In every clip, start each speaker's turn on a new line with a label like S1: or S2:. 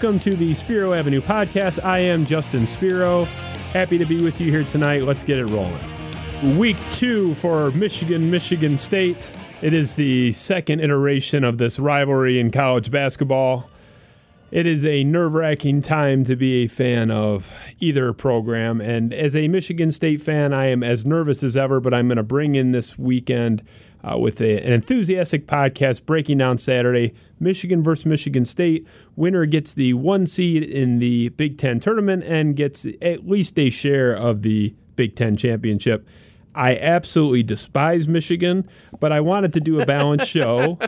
S1: Welcome to the Spiro Avenue podcast. I am Justin Spiro. Happy to be with you here tonight. Let's get it rolling. Week two for Michigan, Michigan State. It is the second iteration of this rivalry in college basketball. It is a nerve wracking time to be a fan of either program. And as a Michigan State fan, I am as nervous as ever, but I'm going to bring in this weekend uh, with a, an enthusiastic podcast breaking down Saturday Michigan versus Michigan State. Winner gets the one seed in the Big Ten tournament and gets at least a share of the Big Ten championship. I absolutely despise Michigan, but I wanted to do a balanced show.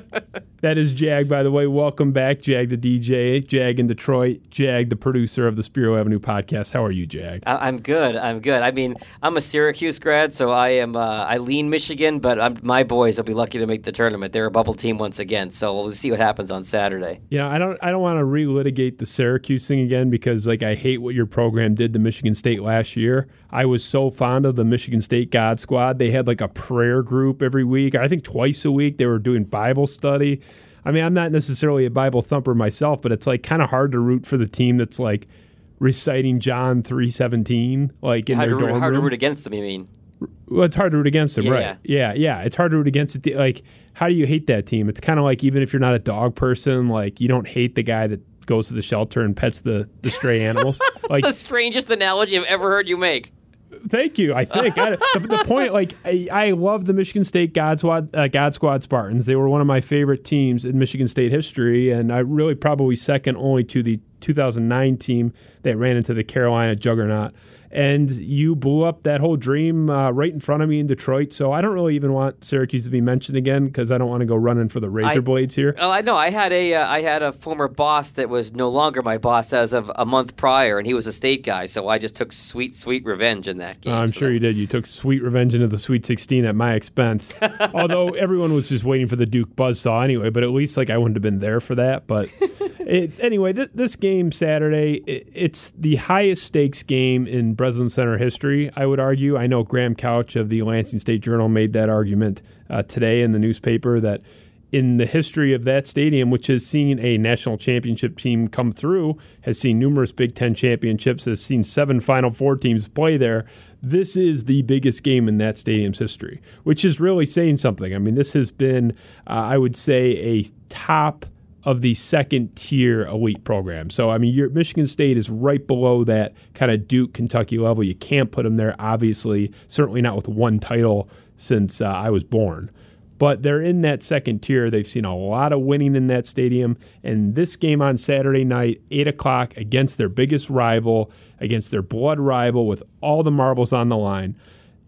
S1: That is Jag, by the way. Welcome back, Jag the DJ, Jag in Detroit, Jag the producer of the Spiro Avenue podcast. How are you, Jag?
S2: I'm good. I'm good. I mean, I'm a Syracuse grad, so I am. Uh, I lean Michigan, but I'm, my boys will be lucky to make the tournament. They're a bubble team once again, so we'll see what happens on Saturday.
S1: Yeah, I don't. I don't want to relitigate the Syracuse thing again because, like, I hate what your program did to Michigan State last year. I was so fond of the Michigan State God Squad. They had like a prayer group every week. I think twice a week they were doing Bible study. I mean, I'm not necessarily a Bible thumper myself, but it's like kind of hard to root for the team that's like reciting John 3:17 like in
S2: hard
S1: their
S2: to, root,
S1: dorm
S2: hard to
S1: room.
S2: root against them. You mean?
S1: Well, it's hard to root against them,
S2: Yeah,
S1: right? Yeah. yeah, yeah. It's hard to root against it. Like, how do you hate that team? It's kind of like even if you're not a dog person, like you don't hate the guy that goes to the shelter and pets the the stray animals. like,
S2: the strangest analogy I've ever heard you make.
S1: Thank you. I think I, the, the point, like I, I love the Michigan State God Squad, uh, God Squad Spartans. They were one of my favorite teams in Michigan State history, and I really probably second only to the 2009 team that ran into the Carolina Juggernaut. And you blew up that whole dream uh, right in front of me in Detroit. So I don't really even want Syracuse to be mentioned again because I don't want to go running for the razor blades here.
S2: Oh, I know. I had a uh, I had a former boss that was no longer my boss as of a month prior, and he was a state guy. So I just took sweet, sweet revenge in that game.
S1: Uh, I'm
S2: So
S1: sure you did. You took sweet revenge into the Sweet 16 at my expense. Although everyone was just waiting for the Duke buzzsaw anyway, but at least like I wouldn't have been there for that. But it, anyway, th- this game Saturday, it, it's the highest stakes game in Breslin Center history. I would argue. I know Graham Couch of the Lansing State Journal made that argument uh, today in the newspaper that in the history of that stadium, which has seen a national championship team come through, has seen numerous Big Ten championships, has seen seven Final Four teams play there. This is the biggest game in that stadium's history, which is really saying something. I mean, this has been, uh, I would say, a top of the second tier elite program. So, I mean, Michigan State is right below that kind of Duke, Kentucky level. You can't put them there, obviously, certainly not with one title since uh, I was born but they're in that second tier. They've seen a lot of winning in that stadium. And this game on Saturday night, 8 o'clock, against their biggest rival, against their blood rival, with all the marbles on the line,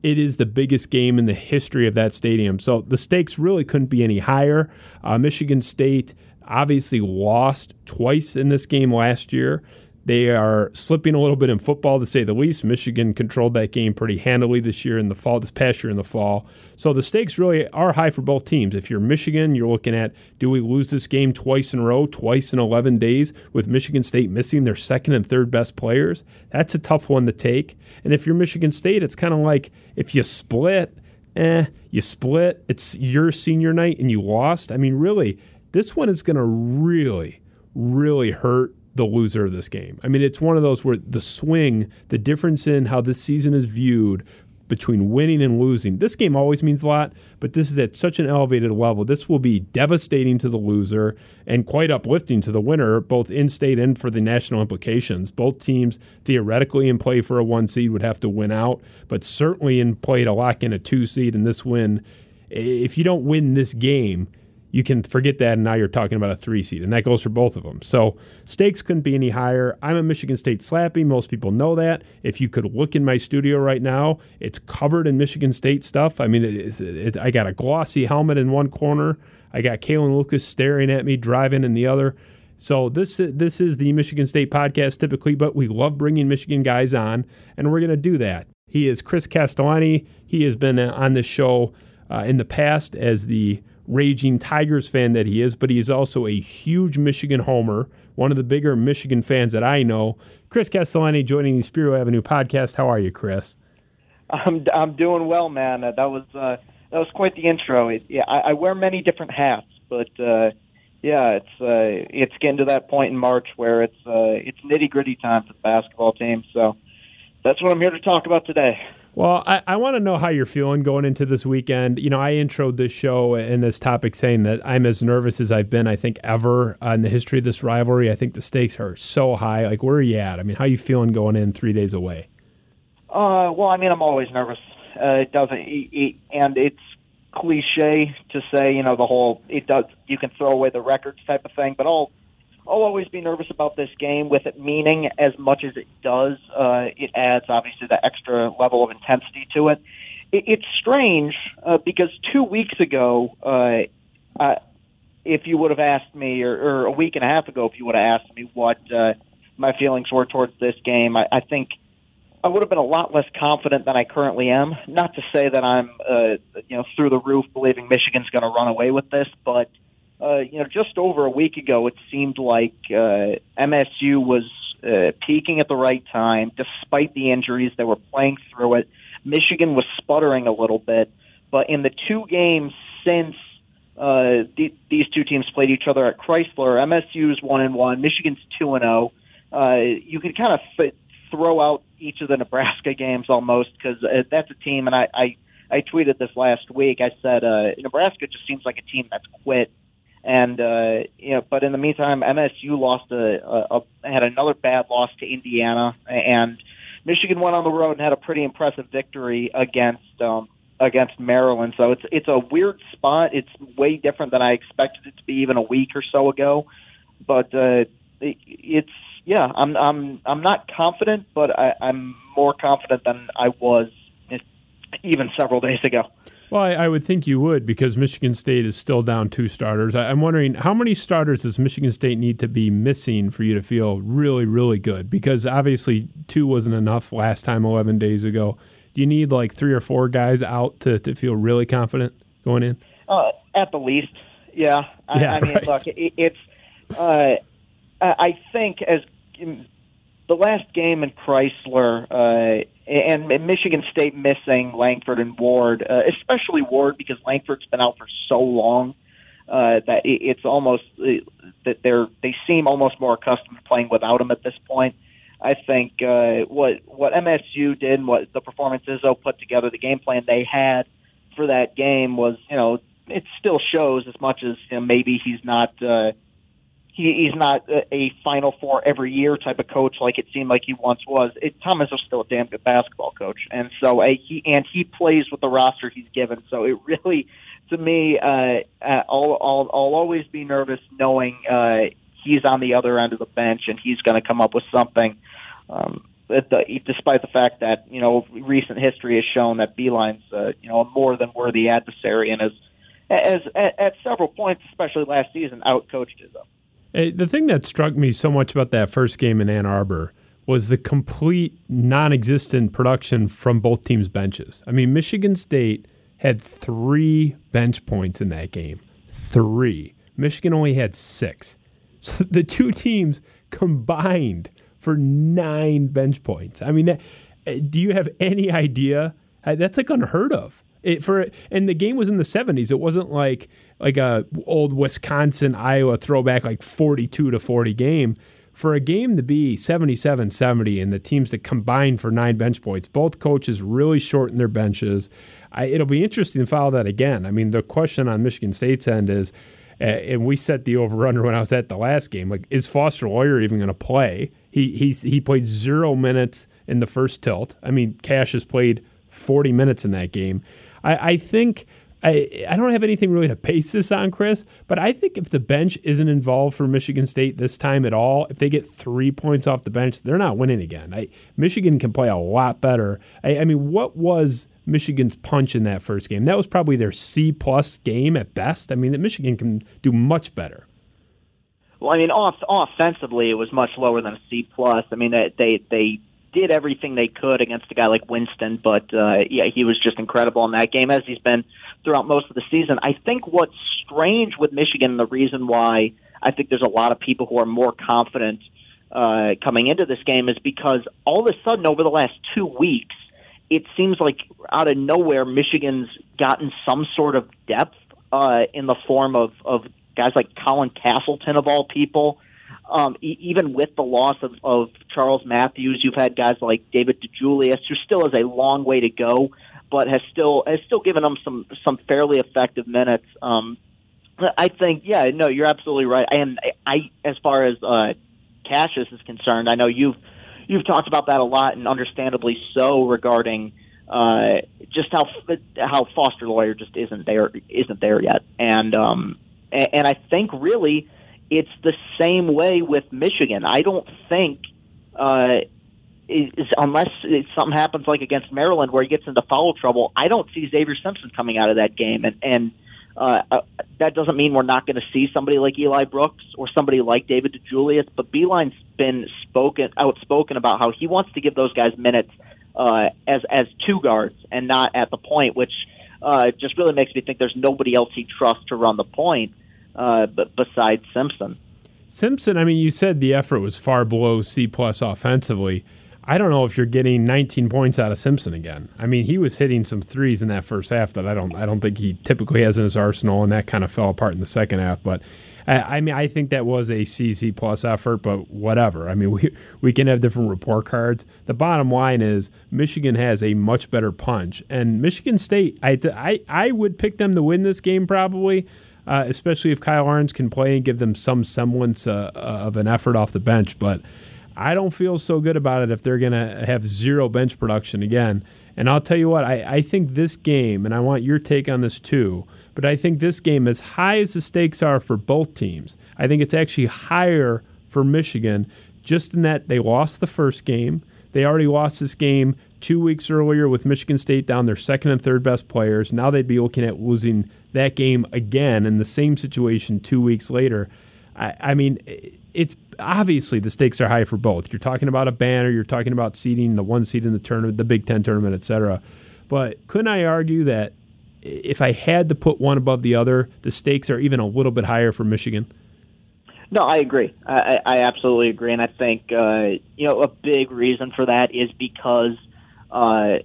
S1: it is the biggest game in the history of that stadium. So the stakes really couldn't be any higher. Uh, Michigan State obviously lost twice in this game last year. They are slipping a little bit in football, to say the least. Michigan controlled that game pretty handily this year in the fall, this past year in the fall. So the stakes really are high for both teams. If you're Michigan, you're looking at do we lose this game twice in a row, twice in 11 days, with Michigan State missing their second and third best players? That's a tough one to take. And if you're Michigan State, it's kind of like if you split, eh, you split, it's your senior night and you lost. I mean, really, this one is going to really, really hurt the loser of this game. I mean, it's one of those where the swing, the difference in how this season is viewed between winning and losing. This game always means a lot, but this is at such an elevated level. This will be devastating to the loser and quite uplifting to the winner, both in state and for the national implications. Both teams, theoretically, in play for a one seed, would have to win out, but certainly in play to lock in a two seed And this win. If you don't win this game, you can forget that, and now you're talking about a three seed, and that goes for both of them. So stakes couldn't be any higher. I'm a Michigan State slappy. Most people know that. If you could look in my studio right now, it's covered in Michigan State stuff. I mean, it, it, I got a glossy helmet in one corner. I got Kalin Lucas staring at me, driving in the other. So this this is the Michigan State podcast typically, but we love bringing Michigan guys on, and we're going to do that. He is Chris Castellani. He has been on this show uh, in the past as the raging Tigers fan that he is, but he is also a huge Michigan homer, one of the bigger Michigan fans that I know. Chris Castellani joining the Spiro Avenue podcast. How are you, Chris?
S3: I'm I'm doing well, man. Uh, that was uh, that was quite the intro. It, yeah, I, I wear many different hats, but uh, Yeah, it's uh, it's getting to that point in March where it's uh, it's nitty gritty time for the basketball team. So that's what I'm here to talk about today.
S1: Well, I, I want to know how you're feeling going into this weekend. You know, I introed this show and this topic saying that I'm as nervous as I've been, I think, ever in the history of this rivalry. I think the stakes are so high. Like, where are you at? I mean, how are you feeling going in three days away?
S3: Uh, well, I mean, I'm always nervous. Uh, it doesn't, it, it, and it's cliche to say, you know, the whole it does. You can throw away the records type of thing, but I'll I'll always be nervous about this game with it meaning as much as it does. Uh, it adds obviously the extra level of intensity to it. it it's strange uh, because two weeks ago, uh, uh, if you would have asked me, or, or a week and a half ago, if you would have asked me what uh, my feelings were towards this game, I, I think I would have been a lot less confident than I currently am. Not to say that I'm, uh, you know, through the roof believing Michigan's going to run away with this, but uh, you know, just over a week ago, it seemed like uh, MSU was uh, peaking at the right time, despite the injuries. They were playing through it. Michigan was sputtering a little bit, but in the two games since uh, the, these two teams played each other at Chrysler, MSU's one and one, Michigan's two and zero. Oh. Uh, you could kind of fit, throw out each of the Nebraska games almost because uh, that's a team, and I, I I tweeted this last week. I said uh, Nebraska just seems like a team that's quit, and uh, you know, but in the meantime, MSU lost a, a, a had another bad loss to Indiana, and Michigan went on the road and had a pretty impressive victory against um, against Maryland. So it's it's a weird spot. It's way different than I expected it to be even a week or so ago, but uh, it, it's yeah, I'm I'm I'm not confident, but I, I'm more confident than I was even several days ago.
S1: Well, I, I, would think you would because Michigan State is still down two starters. I, am wondering how many starters does Michigan State need to be missing for you to feel really, really good? Because obviously two wasn't enough last time 11 days ago. Do you need like three or four guys out to, to feel really confident going in?
S3: Uh, at the least, yeah. I,
S1: yeah,
S3: I mean,
S1: right.
S3: look, it, it's. Uh, I think as the last game in Chrysler uh, and, Michigan State missing Langford and Ward, uh, especially Ward because Langford's been out for so long uh, that it's almost uh, that they're they seem almost more accustomed to playing without him at this point. I think uh, what what MSU did, and what the performance Izzo put together, the game plan they had for that game was, you know, it still shows as much as you know, maybe he's not. Uh, he, he's not a, Final Four every year type of coach like it seemed like he once was. It, Thomas is still a damn good basketball coach, and so uh, he and he plays with the roster he's given. So it really, to me, uh, uh, I'll, I'll I'll always be nervous knowing uh, he's on the other end of the bench and he's going to come up with something. Um, the, despite the fact that you know recent history has shown that Beilein's uh, you know a more than worthy adversary and has, as at, at several points, especially last season, outcoached his own.
S1: The thing that struck me so much about that first game in Ann Arbor was the complete non existent production from both teams' benches. I mean, Michigan State had three bench points in that game. Three. Michigan only had six. So the two teams combined for nine bench points. I mean, eh, do you have any idea? That's like unheard of. It, for and the game was in the 70s. It wasn't like like a old Wisconsin Iowa throwback like 42 to 40 game. For a game to be 77-70 and the teams to combine for nine bench points, both coaches really shortened their benches. I, it'll be interesting to follow that again. I mean, the question on Michigan State's end is, and we set the over under when I was at the last game. Like, is Foster Loyer even going to play? He he's, he played zero minutes in the first tilt. I mean, Cash has played 40 minutes in that game. I, I think I, I don't have anything really to base this on, Chris, but I think if the bench isn't involved for Michigan State this time at all, if they get three points off the bench, they're not winning again. I, Michigan can play a lot better. I, I mean, what was Michigan's punch in that first game? That was probably their C plus game at best. I mean, that Michigan can do much better.
S3: Well, I mean, off, offensively, it was much lower than a C plus. I mean, they they did everything they could against a guy like Winston, but uh, yeah, he was just incredible in that game as he's been throughout most of the season. I think what's strange with Michigan, and the reason why I think there's a lot of people who are more confident uh, coming into this game is because all of a sudden over the last two weeks, it seems like out of nowhere Michigan's gotten some sort of depth uh, in the form of of guys like Colin Castleton of all people. Um, e- even with the loss of, of Charles Matthews, you've had guys like David DeJulius, who still has a long way to go, but has still has still given them some some fairly effective minutes. Um, I think, yeah, no, you're absolutely right. And I, as far as uh, Cassius is concerned, I know you've you've talked about that a lot, and understandably so, regarding uh, just how how Foster Loyer just isn't there isn't there yet, and um, and, and I think really it's the same way with Michigan. I don't think. Uh, is, unless something happens like against Maryland where he gets into foul trouble, I don't see Xavier Simpson coming out of that game. And, and uh, uh, that doesn't mean we're not going to see somebody like Eli Brooks or somebody like David DeJulius, but Beilein's been spoken outspoken about how he wants to give those guys minutes uh, as as two guards and not at the point, which uh, just really makes me think there's nobody else he trusts to run the point, uh, but besides Simpson.
S1: Simpson, I mean, you said the effort was far below C plus offensively. I don't know if you're getting 19 points out of Simpson again. I mean, he was hitting some threes in that first half that I don't I don't think he typically has in his arsenal, and that kind of fell apart in the second half. But I, I mean, I think that was a plus effort, but whatever. I mean, we we can have different report cards. The bottom line is Michigan has a much better punch, and Michigan State. I I, I would pick them to win this game probably. Uh, especially if Kyle Ahrens can play and give them some semblance uh, of an effort off the bench. But I don't feel so good about it if they're going to have zero bench production again. And I'll tell you what, I, I think this game, and I want your take on this too, but I think this game, as high as the stakes are for both teams, I think it's actually higher for Michigan just in that they lost the first game. They already lost this game two weeks earlier with Michigan State down their second and third best players. Now they'd be looking at losing that game again in the same situation two weeks later. I, I mean, it's obviously the stakes are high for both. You're talking about a banner, you're talking about seeding the one seed in the tournament, the Big Ten tournament, etc. But couldn't I argue that if I had to put one above the other, the stakes are even a little bit higher for Michigan?
S3: No, I agree. I, I absolutely agree, and I think uh, you know a big reason for that is because uh,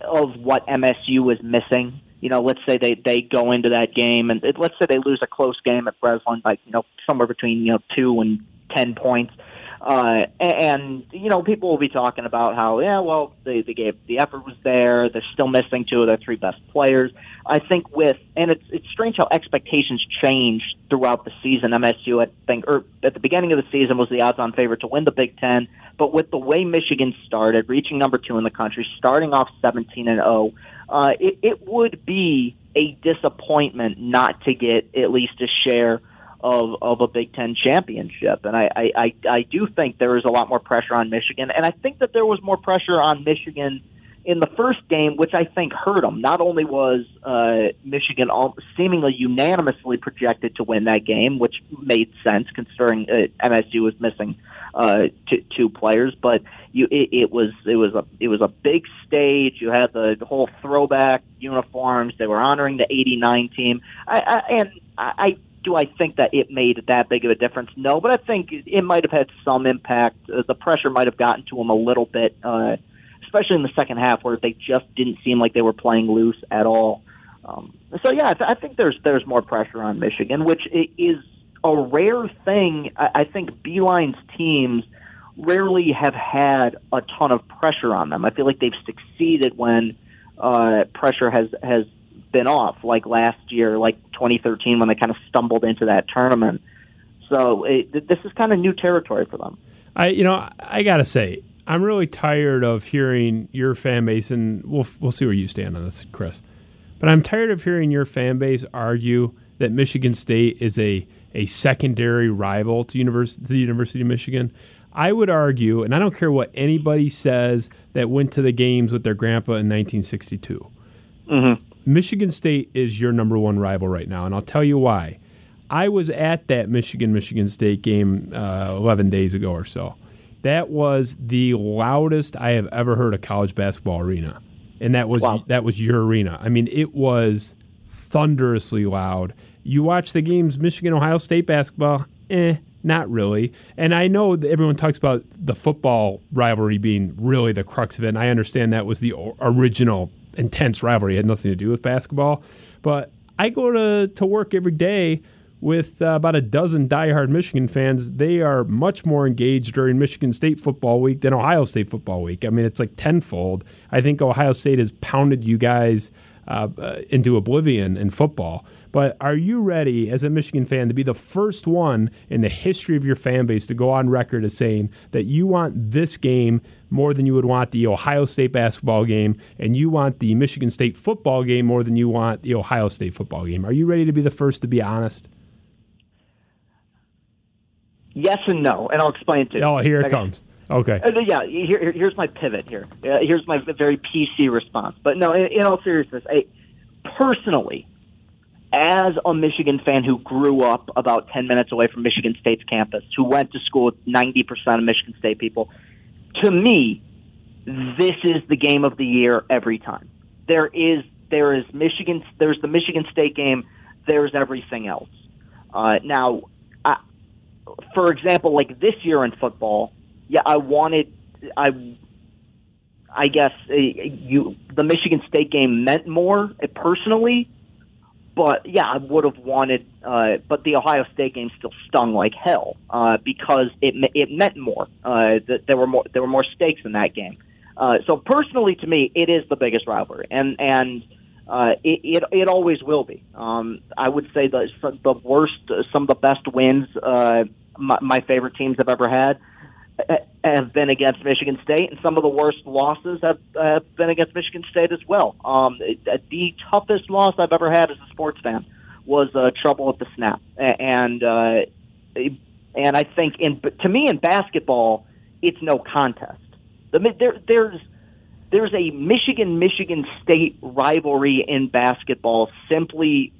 S3: of what MSU was missing you know, let's say they they go into that game and it, let's say they lose a close game at Breslin by you know somewhere between you know two and ten points. Uh, and you know, people will be talking about how yeah, well, they they gave the effort was there. They're still missing two of their three best players. I think with and it's it's strange how expectations change throughout the season. MSU, I think, or at the beginning of the season was the odds-on favorite to win the Big Ten, but with the way Michigan started, reaching number two in the country, starting off 17 and 0, uh, it, it would be a disappointment not to get at least a share of of a Big Ten championship. And I, I, I, I do think there is a lot more pressure on Michigan, and I think that there was more pressure on Michigan in the first game, which I think hurt them. Not only was uh, Michigan all, seemingly unanimously projected to win that game, which made sense considering uh, MSU was missing uh, two, two players, but you it, it was it was a it was a big stage. You had the, the whole throwback uniforms. They were honoring the '89 team, I, I, and I do I think that it made that big of a difference? No, but I think it might have had some impact. Uh, the pressure might have gotten to them a little bit, uh, especially in the second half where they just didn't seem like they were playing loose at all. Um, so yeah, I, th- I think there's there's more pressure on Michigan, which is a rare thing. I, I think Beilein's teams rarely have had a ton of pressure on them. I feel like they've succeeded when uh, pressure has has been off, like last year, like 2013 when they kind of stumbled into that tournament. So it, this is kind of new territory for them.
S1: I, you know, I gotta say, I'm really tired of hearing your fan base, and we'll we'll see where you stand on this, Chris. But I'm tired of hearing your fan base argue that Michigan State is a a secondary rival to, univers- to the University of Michigan. I would argue, and I don't care what anybody says that went to the games with their grandpa in 1962. Mm-hmm. Michigan State is your number one rival right now, and I'll tell you why. I was at that Michigan Michigan State game uh, 11 days ago or so. That was the loudest I have ever heard a college basketball arena, and that was wow. that was your arena. I mean, it was thunderously loud. You watch the games, Michigan Ohio State basketball, eh, not really. And I know that everyone talks about the football rivalry being really the crux of it, and I understand that was the original intense rivalry. It had nothing to do with basketball. But I go to, to work every day with uh, about a dozen diehard Michigan fans, they are much more engaged during Michigan State football week than Ohio State football week. I mean, it's like tenfold. I think Ohio State has pounded you guys uh, uh, into oblivion in football. But are you ready, as a Michigan fan, to be the first one in the history of your fan base to go on record as saying that you want this game more than you would want the Ohio State basketball game, and you want the Michigan State football game more than you want the Ohio State football game? Are you ready to be the first to be honest?
S3: Yes and no, and I'll explain it to you.
S1: Oh, here it comes. Okay.
S3: Uh, yeah, here, here's my pivot here. Uh, here's my very PC response. But no, in, in all seriousness, I, personally, as a Michigan fan who grew up about 10 minutes away from Michigan State's campus, who went to school with 90% of Michigan State people, to me, this is the game of the year every time. There is there is Michigan there's the Michigan State game, there's everything else. Uh, now, I, for example, like this year in football, yeah, I wanted I I guess uh, you the Michigan State game meant more uh, personally but yeah, I would have wanted. Uh, but the Ohio State game still stung like hell uh, because it it meant more. Uh, that there were more there were more stakes in that game. Uh, so personally, to me, it is the biggest rivalry, and and uh, it, it it always will be. Um, I would say the the worst, some of the best wins uh, my, my favorite teams have ever had have been against Michigan State, and some of the worst losses have, have been against Michigan State as well. Um, the toughest loss I've ever had as a sports fan was uh, trouble at the snap, and uh, and I think in to me in basketball, it's no contest. The, there, there's there's a Michigan Michigan State rivalry in basketball simply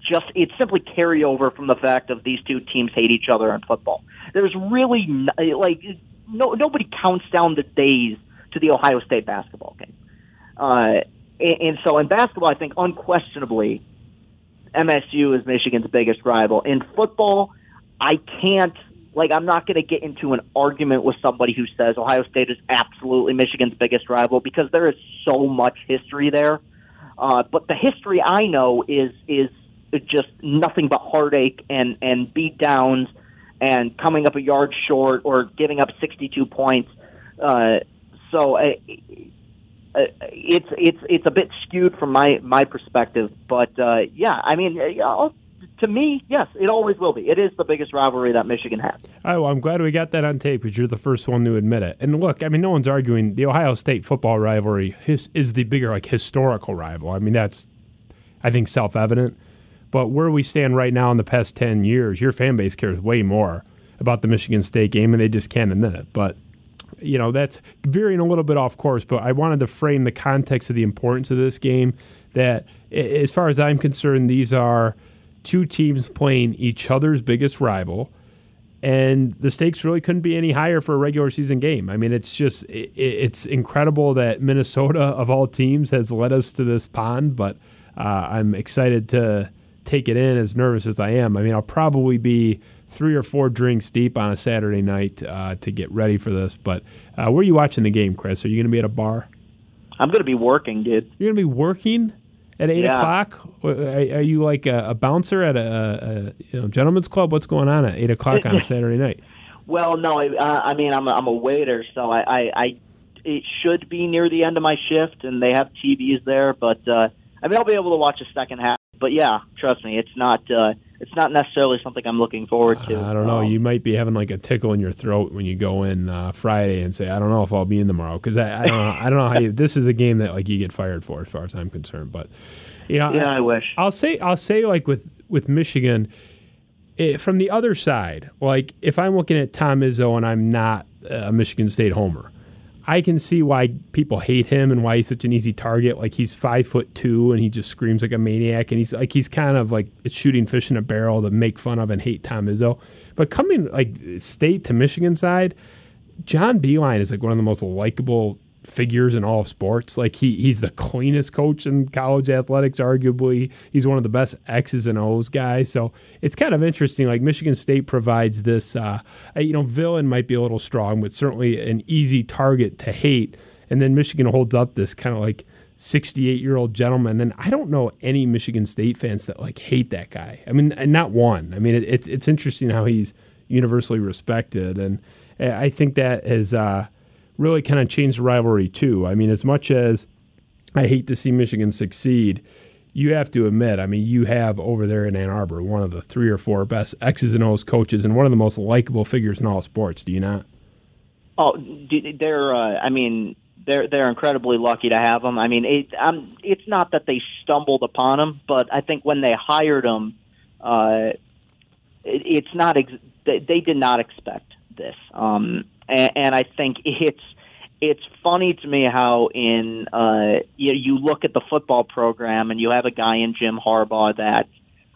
S3: just it's simply carryover from the fact of these two teams hate each other in football. There's really like no nobody counts down the days to the Ohio State basketball game. Uh, and, and so in basketball, I think unquestionably MSU is Michigan's biggest rival. In football, I can't like I'm not going to get into an argument with somebody who says Ohio State is absolutely Michigan's biggest rival because there is so much history there. Uh, but the history I know is is just nothing but heartache and and beat downs and coming up a yard short or giving up 62 points. Uh, so uh, uh, it's it's it's a bit skewed from my my perspective, but uh, yeah, I mean, uh, to me, yes, it always will be. It is the biggest rivalry that Michigan has.
S1: All right, well, I'm glad we got that on tape because you're the first one to admit it. And look, I mean, no one's arguing the Ohio State football rivalry is, is the bigger like historical rival. I mean, that's I think self evident. But where we stand right now in the past 10 years, your fan base cares way more about the Michigan State game, and they just can't admit it. But, you know, that's veering a little bit off course, but I wanted to frame the context of the importance of this game. That, as far as I'm concerned, these are two teams playing each other's biggest rival. And the stakes really couldn't be any higher for a regular season game. I mean, it's just it's incredible that Minnesota, of all teams, has led us to this pond. But uh, I'm excited to take it in as nervous as I am. I mean, I'll probably be three or four drinks deep on a Saturday night uh, to get ready for this. But uh, where are you watching the game, Chris? Are you going to be at a bar?
S3: I'm going to be working, dude.
S1: You're going to be working at eight
S3: yeah.
S1: o'clock. Are, are, you like a, a bouncer at a, a, you know gentleman's club? What's going on at eight o'clock on a Saturday night?
S3: Well, no, I, uh, I mean I'm a, I'm a waiter, so I, I, I it should be near the end of my shift, and they have TVs there. But uh, I mean, I'll be able to watch a second half but yeah, trust me, it's not uh, it's not necessarily something I'm looking forward to.
S1: I don't know. Um, you might be having like a tickle in your throat when you go in uh, Friday and say, "I don't know if I'll be in tomorrow," because I, I, don't know. I don't know how you. This is a game that like you get fired for, as far as I'm concerned. But you know,
S3: yeah, I, I wish.
S1: I'll say I'll say like with with Michigan. It, from the other side, like if I'm looking at Tom Izzo and I'm not a Michigan State homer, I can see why people hate him and why he's such an easy target. Like he's five foot two and he just screams like a maniac, and he's like he's kind of like shooting fish in a barrel to make fun of and hate Tom Izzo. But coming like state to Michigan side, John Beilein is like one of the most likable figures in all of sports. Like he he's the cleanest coach in college athletics, arguably. He's one of the best X's and O's guys. So it's kind of interesting. Like Michigan State provides this, uh, you know, villain might be a little strong, but certainly an easy target to hate. And then Michigan holds up this kind of like 68 year old gentleman, and I don't know any Michigan State fans that like hate that guy. I mean, not one. I mean, it, it's it's interesting how he's universally respected, and I think that has uh, really kind of changed the rivalry too. I mean, as much as I hate to see Michigan succeed, you have to admit, I mean, you have over there in Ann Arbor one of the three or four best X's and O's coaches and one of the most likable figures in all sports. Do you not?
S3: Oh, they're. Uh, I mean, they're they're incredibly lucky to have him. I mean, it, um, it's not that they stumbled upon him, but I think when they hired him, uh, it, it's not. Ex- they, they did not expect this, um, and, and I think it's it's funny to me how in uh, you, you look at the football program and you have a guy in Jim Harbaugh that,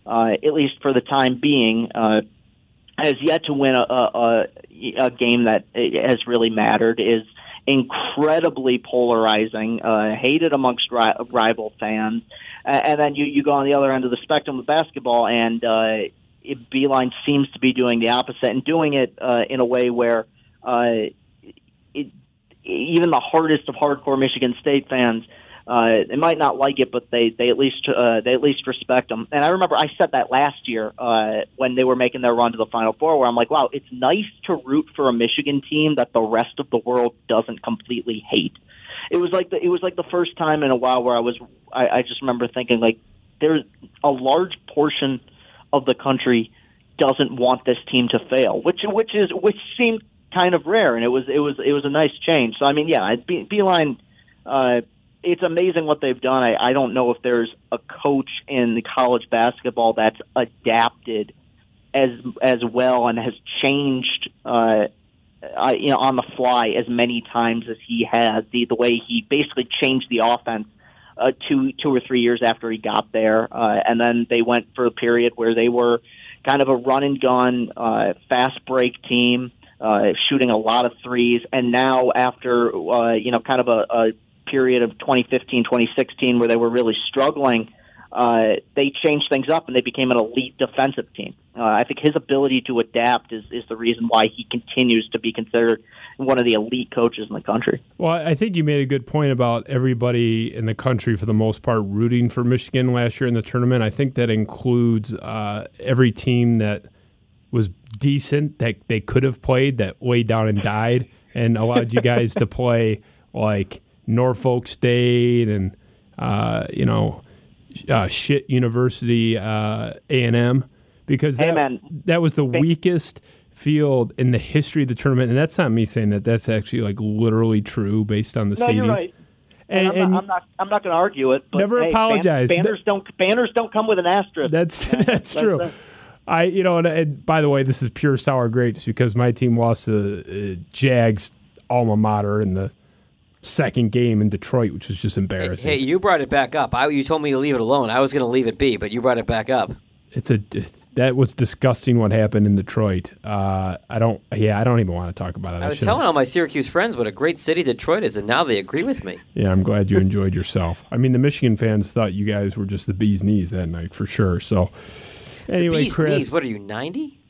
S3: uh, at least for the time being, uh, has yet to win a, a, a game that has really mattered. Is incredibly polarizing, uh, hated amongst ri- rival fans, and then you you go on the other end of the spectrum with basketball, and uh, it, Beilein seems to be doing the opposite and doing it uh, in a way where. Uh, it, even the hardest of hardcore Michigan State fans, uh, they might not like it, but they they at least uh, they at least respect them. And I remember I said that last year uh, when they were making their run to the Final Four, where I'm like, wow, it's nice to root for a Michigan team that the rest of the world doesn't completely hate. It was like the it was like the first time in a while where I was I, I just remember thinking like there's a large portion of the country doesn't want this team to fail, which which is which seemed kind of rare, and it was it was it was a nice change. So I mean, yeah, Be- Beilein, uh, it's amazing what they've done. I, I don't know if there's a coach in college basketball that's adapted as as well and has changed. Uh, uh, you know, on the fly as many times as he has. The the way he basically changed the offense uh, two two or three years after he got there, uh, and then they went for a period where they were kind of a run and gun, uh, fast break team shooting a lot of threes, and now after uh, you know kind of a, a period of 2015, 2016 where they were really struggling, uh, they changed things up and they became an elite defensive team. Uh, I think his ability to adapt is, is the reason why he continues to be considered one of the elite coaches in the country.
S1: Well, I think you made a good point about everybody in the country, for the most part, rooting for Michigan last year in the tournament. I think that includes uh, every team that was decent that they could have played that way down and died and allowed you guys to play like Norfolk State and uh, you know uh, shit University uh, A and M because that,
S3: Amen.
S1: that was the weakest field in the history of the tournament, and that's not me saying that. That's actually like literally true based on the
S3: no,
S1: seedings.
S3: Right. And, and, I'm, not, I'm not. Not going to argue it. But
S1: never
S3: hey,
S1: apologize.
S3: Banners don't. Banners don't come with an asterisk.
S1: That's that's true. That's, I, you know, and, and, by the way, this is pure sour grapes because my team lost the uh, Jags alma mater in the second game in Detroit, which was just embarrassing.
S2: Hey, hey you brought it back up. I, you told me to leave it alone. I was going to leave it be, but you brought it back up.
S1: It's a that was disgusting what happened in Detroit. Uh, I don't, yeah, I don't even want to talk about it.
S2: I, I was telling all my Syracuse friends what a great city Detroit is, and now they agree with me.
S1: Yeah, I'm glad you enjoyed yourself. I mean, the Michigan fans thought you guys were just the bee's knees that night for sure. So. Anyway,
S2: beast
S1: Chris,
S2: what are you ninety?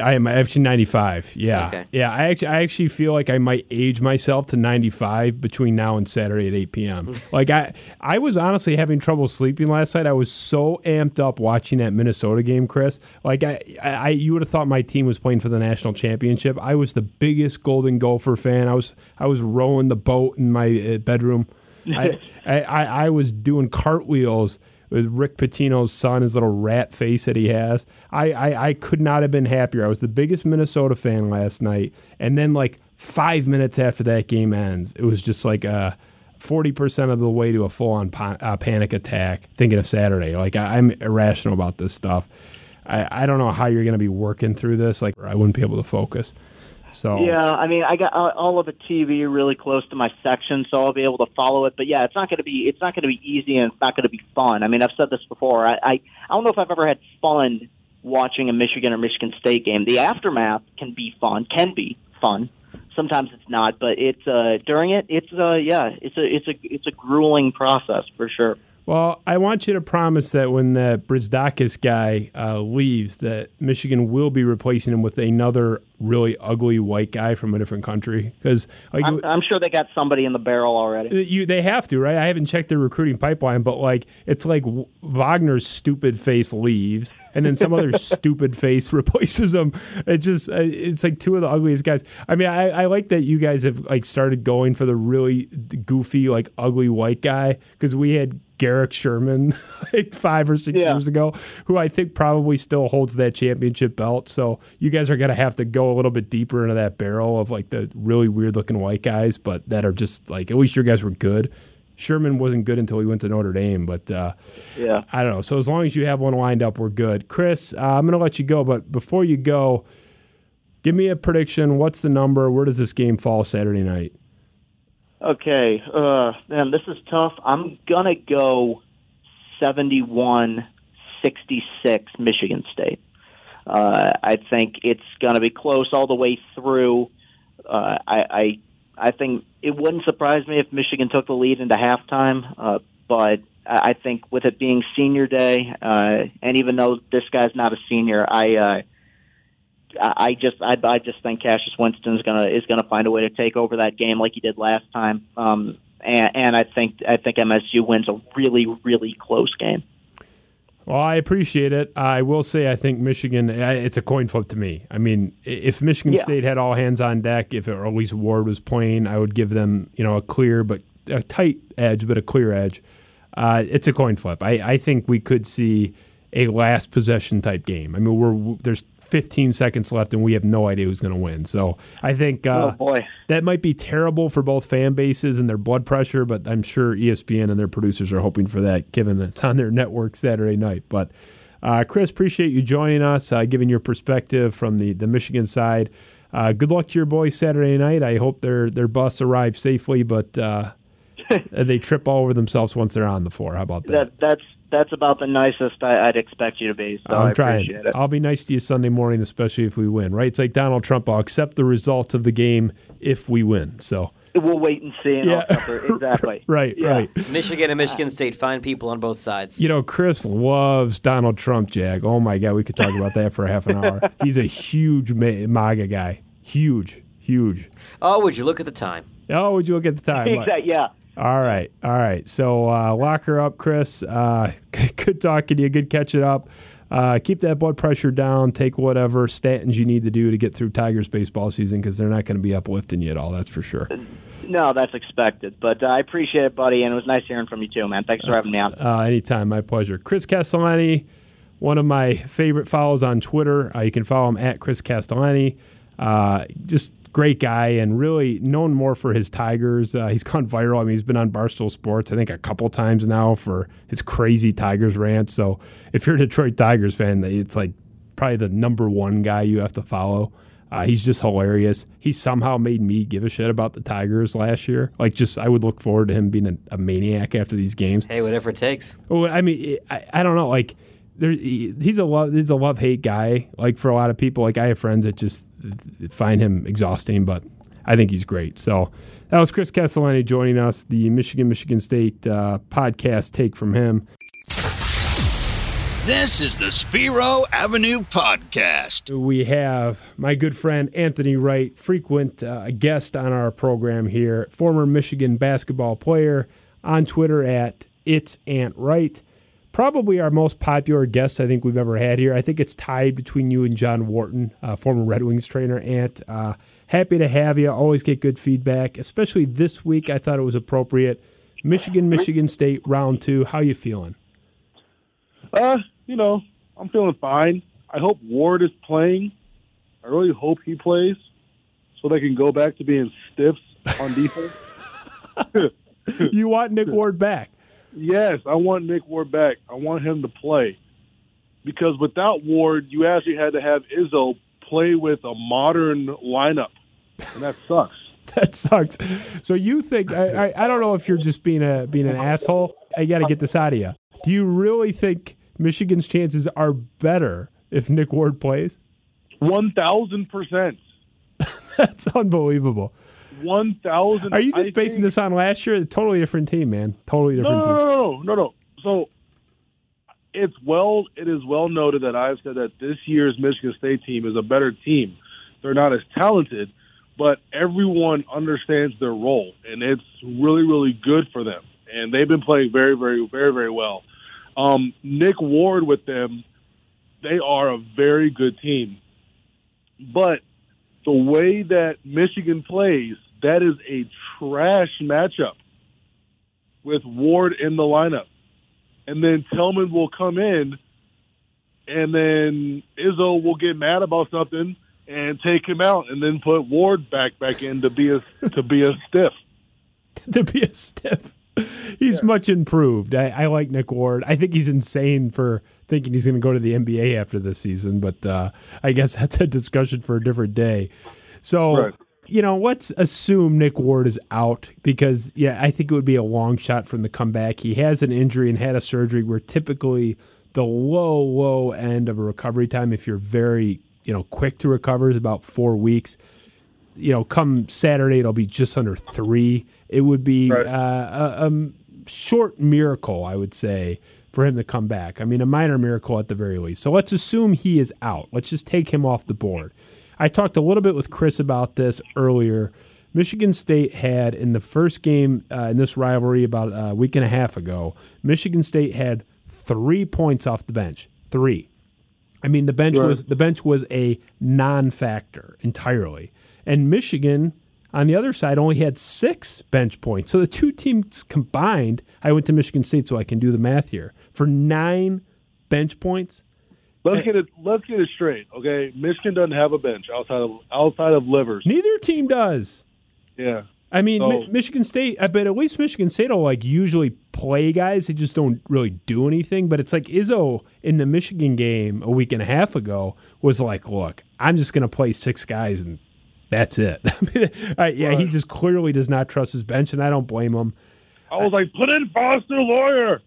S1: I am actually 95. Yeah.
S2: Okay.
S1: Yeah. I actually, I actually feel like I might age myself to 95 between now and Saturday at 8 p.m. like I, I was honestly having trouble sleeping last night. I was so amped up watching that Minnesota game, Chris. Like I, I you would have thought my team was playing for the national championship. I was the biggest Golden Gopher fan. I was, I was rowing the boat in my uh, bedroom. I, I, I was doing cartwheels with Rick Pitino's son, his little rat face that he has. I, I, I could not have been happier. I was the biggest Minnesota fan last night. And then, like, five minutes after that game ends, it was just like a. 40% of the way to a full on pa- uh, panic attack thinking of Saturday. Like, I, am irrational about this stuff. I, I don't know how you're going to be working through this. Like, I wouldn't be able to focus. So
S3: yeah, I mean, I got all of the TV really close to my section, so I'll be able to follow it. But yeah, it's not going to be it's not going to be easy and it's not going to be fun. I mean, I've said this before. I, I I don't know if I've ever had fun watching a Michigan or Michigan State game. The aftermath can be fun, can be fun. Sometimes it's not, but it's uh during it, it's uh yeah, it's a it's a it's a grueling process for sure.
S1: Well, I want you to promise that when the Brazdeikis guy uh, leaves, that Michigan will be replacing him with another really ugly white guy from a different country. Because like,
S4: I'm, I'm sure they got somebody in the barrel already.
S1: you, they have to, right? I haven't checked their recruiting pipeline, but like, it's like Wagner's stupid face leaves, and then some other stupid face replaces him. It just, uh, it's like two of the ugliest guys. I mean, I, I like that you guys have like started going for the really goofy, like ugly white guy because we had Garrick Sherman like five or six
S4: Yeah.
S1: years ago, who I think probably still holds that championship belt. So you guys are gonna have to go a little bit deeper into that barrel of like the really weird looking white guys, but that are just like at least your guys were good. Sherman wasn't good until he went to Notre Dame, but uh,
S4: Yeah.
S1: I don't know. So as long as you have one lined up, we're good. Chris, uh, I'm going to let you go, but before you go, give me a prediction. What's the number? Where does this game fall Saturday night?
S4: Okay, uh, man, this is tough. I'm gonna go 71-66 Michigan State. Uh, I think it's gonna be close all the way through. Uh, I, I I think it wouldn't surprise me if Michigan took the lead into halftime, uh, but I think with it being senior day, uh, and even though this guy's not a senior, I. Uh, I just I, I just think Cassius Winston is gonna is gonna find a way to take over that game like he did last time. Um, and, and I think I think MSU wins a really really close game.
S1: Well, I appreciate it. I will say I think Michigan, it's a coin flip to me. I mean, if Michigan
S4: Yeah.
S1: State had all hands on deck, if at least Ward was playing, I would give them you know a clear but a tight edge, but a clear edge. Uh, it's a coin flip. I, I think we could see a last possession type game. I mean, we're there's 15 seconds left, and we have no idea who's going to win. So I think uh,
S4: oh boy,
S1: that might be terrible for both fan bases and their blood pressure, but I'm sure ESPN and their producers are hoping for that, given that it's on their network Saturday night. But uh, Chris, appreciate you joining us, uh, giving your perspective from the, the Michigan side. Uh, good luck to your boys Saturday night. I hope their their bus arrives safely, but uh, they trip all over themselves once they're on the floor. How about that?
S4: that that's that's about the nicest I, I'd expect you to be. So
S1: I'm
S4: I
S1: trying.
S4: appreciate it.
S1: I'll be nice to you Sunday morning, especially if we win. Right? It's like Donald Trump. I'll accept the results of the game if we win. So
S4: We'll wait and see. And
S1: Yeah.
S4: Exactly.
S1: right,
S4: Yeah.
S1: right.
S2: Michigan and Michigan State, fine people on both sides.
S1: You know, Chris loves Donald Trump, Jag. Oh my God, we could talk about that for a half an hour. He's a huge MAGA guy. Huge, huge.
S2: oh, would you look at the time?
S1: Oh, would you look at the time?
S4: Exactly. Yeah.
S1: All right, all right. So uh, lock her up, Chris. Uh, good talking to you. Good catching up. Uh, keep that blood pressure down. Take whatever statins you need to do to get through Tigers baseball season because they're not going to be uplifting you at all. That's for sure.
S4: No, that's expected. But uh, I appreciate it, buddy, and it was nice hearing from you too, man. Thanks for having me on.
S1: Uh, anytime, my pleasure. Chris Castellani, one of my favorite follows on Twitter. Uh, you can follow him at Chris Castellani. Uh, just great guy and really known more for his Tigers. Uh, he's gone viral. I mean, he's been on Barstool Sports, I think, a couple times now for his crazy Tigers rant. So if you're a Detroit Tigers fan, it's like probably the number one guy you have to follow. Uh, he's just hilarious. He somehow made me give a shit about the Tigers last year. Like, just I would look forward to him being a, a maniac after these games.
S2: Hey, whatever it takes.
S1: Well, I mean, I, I don't know. Like, there, he- he's a love, he's a love hate guy. Like for a lot of people, like I have friends that just find him exhausting, but I think he's great. So that was Chris Castellani joining us, the Michigan Michigan State uh, podcast take from him.
S5: This is the Spiro Avenue Podcast.
S1: We have my good friend Anthony Wright, frequent uh, guest on our program here, former Michigan basketball player on Twitter at it's Ant Wright. Probably our most popular guest I think we've ever had here. I think it's tied between you and John Wharton, uh, former Red Wings trainer. Ant, uh, happy to have you. Always get good feedback, especially this week. I thought it was appropriate. Michigan, Michigan State, round two. How you feeling?
S6: Uh, you know, I'm feeling fine. I hope Ward is playing. I really hope he plays so they can go back to being stiffs on defense.
S1: you want Nick Ward back?
S6: Yes, I want Nick Ward back. I want him to play. Because without Ward, you actually had to have Izzo play with a modern lineup. And that sucks.
S1: That sucks. So you think I, I, I don't know if you're just being a being an asshole. I got to get this out of you. Do you really think Michigan's chances are better if Nick Ward plays?
S6: One thousand percent.
S1: That's unbelievable.
S6: One thousand.
S1: Are you just basing this on last year? A totally different team, man. Totally different
S6: no,
S1: team.
S6: no, no, no, no. so it's well it is well noted that I've said that this year's Michigan State team is a better team. They're not as talented, but everyone understands their role, and it's really really good for them. And they've been playing very very very very well. Um, Nick Ward with them, they are a very good team, but the way that Michigan plays, that is a trash matchup with Ward in the lineup. And then Tillman will come in, and then Izzo will get mad about something and take him out, and then put Ward back back in to be a to be a stiff.
S1: to be a stiff. He's much improved. I, I like Nick Ward. I think he's insane for thinking he's going to go to the NBA after this season, but uh, I guess that's a discussion for a different day. So,
S6: Right.
S1: you know, let's assume Nick Ward is out because, yeah, I think it would be a long shot from the comeback. He has an injury and had a surgery where typically the low, low end of a recovery time, if you're very, you know, quick to recover, is about four weeks you know, come Saturday, it'll be just under three. It would be
S6: Right.
S1: uh, a, a short miracle, I would say, for him to come back. I mean, a minor miracle at the very least. So let's assume he is out. Let's just take him off the board. I talked a little bit with Chris about this earlier. Michigan State had in the first game uh, in this rivalry about a week and a half ago, Michigan State had three points off the bench. Three. I mean, the bench
S6: Right.
S1: was the bench was a non-factor entirely, and Michigan on the other side only had six bench points. So the two teams combined, I went to Michigan State, so I can do the math here for nine bench points.
S6: Let's get it. Let's get it straight, okay? Michigan doesn't have a bench outside of outside of livers.
S1: Neither team does.
S6: Yeah,
S1: I mean,
S6: So-
S1: Mi- Michigan State. I bet at least Michigan State will like usually play guys. They just don't really do anything. But it's like Izzo in the Michigan game a week and a half ago was like, "Look, I'm just going to play six guys and that's it." Uh, yeah, he just clearly does not trust his bench, and I don't blame him.
S6: I was like, put in Foster Loyer.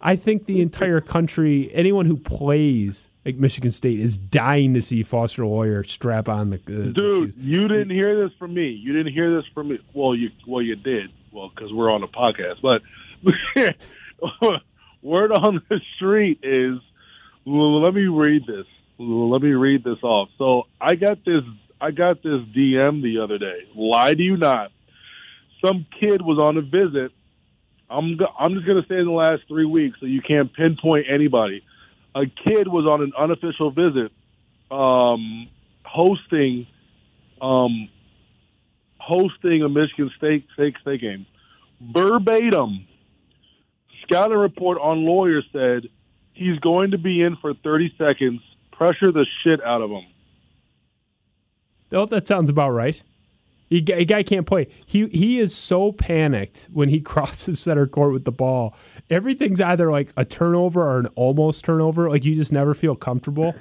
S1: I think the entire country, anyone who plays like Michigan State, is dying to see Foster Loyer strap on the, the the
S6: Dude,
S1: shoes.
S6: you didn't hear this from me. You didn't hear this from me. Well, you well you did. Well, because we're on a podcast. But word on the street is. Let me read this. Let me read this off. So I got this. I got this DM the other day. Lie to you not. Some kid was on a visit. I'm go- I'm just gonna say in the last three weeks, so you can't pinpoint anybody. A kid was on an unofficial visit, um, hosting um, hosting a Michigan State State State game. Verbatim, scouting report on Loyer said he's going to be in for 30 seconds. Pressure the shit out of him.
S1: Oh, that sounds about right. He, a guy can't play. He he is so panicked when he crosses center court with the ball. Everything's either like a turnover or an almost turnover. Like you just never feel comfortable.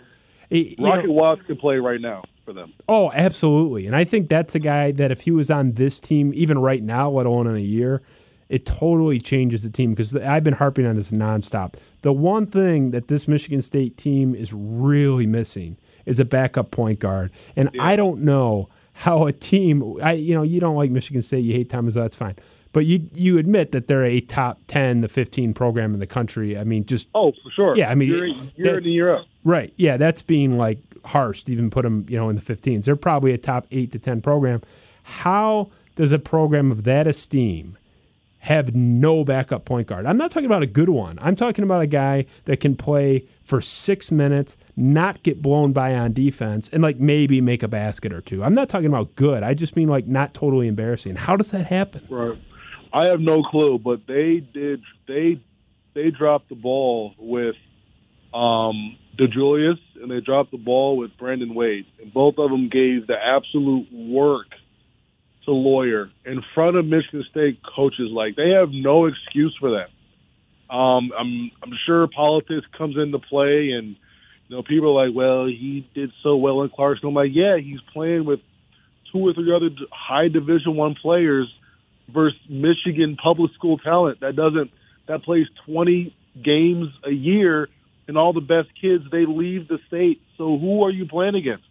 S1: It- you know-
S6: Rocket Watts can play right now for them.
S1: Oh, absolutely. And I think that's a guy that if he was on this team, even right now, let alone in a year, it totally changes the team because I've been harping on this nonstop. The one thing that this Michigan State team is really missing is a backup point guard. And I don't know how a team, I you know, you don't like Michigan State, you hate Thomas, that's fine. But you you admit that they're a top 10 to 15 program in the country. I mean, just
S6: Oh, for sure.
S1: Yeah, I mean,
S6: year, year in
S1: that's-
S6: and year out.
S1: Right. Yeah, that's being like harsh to even put them, you know, in the 15s. They're probably a top 8 to 10 program. How does a program of that esteem have no backup point guard? I'm not talking about a good one. I'm talking about a guy that can play for 6 minutes, not get blown by on defense and like maybe make a basket or two. I'm not talking about good. I just mean like not totally embarrassing. How does that happen?
S6: Right. I have no clue, but they did. They they dropped the ball with um, DeJulius, and they dropped the ball with Brandon Wade, and both of them gave the absolute work to Loyer in front of Michigan State coaches. Like they have no excuse for that. Um, I'm I'm sure politics comes into play, and you know people are like, well, he did so well in Clarkston. I'm like, yeah, he's playing with two or three other high Division One players versus Michigan public school talent that doesn't that plays 20 games a year, and all the best kids they leave the state. So who are you playing against?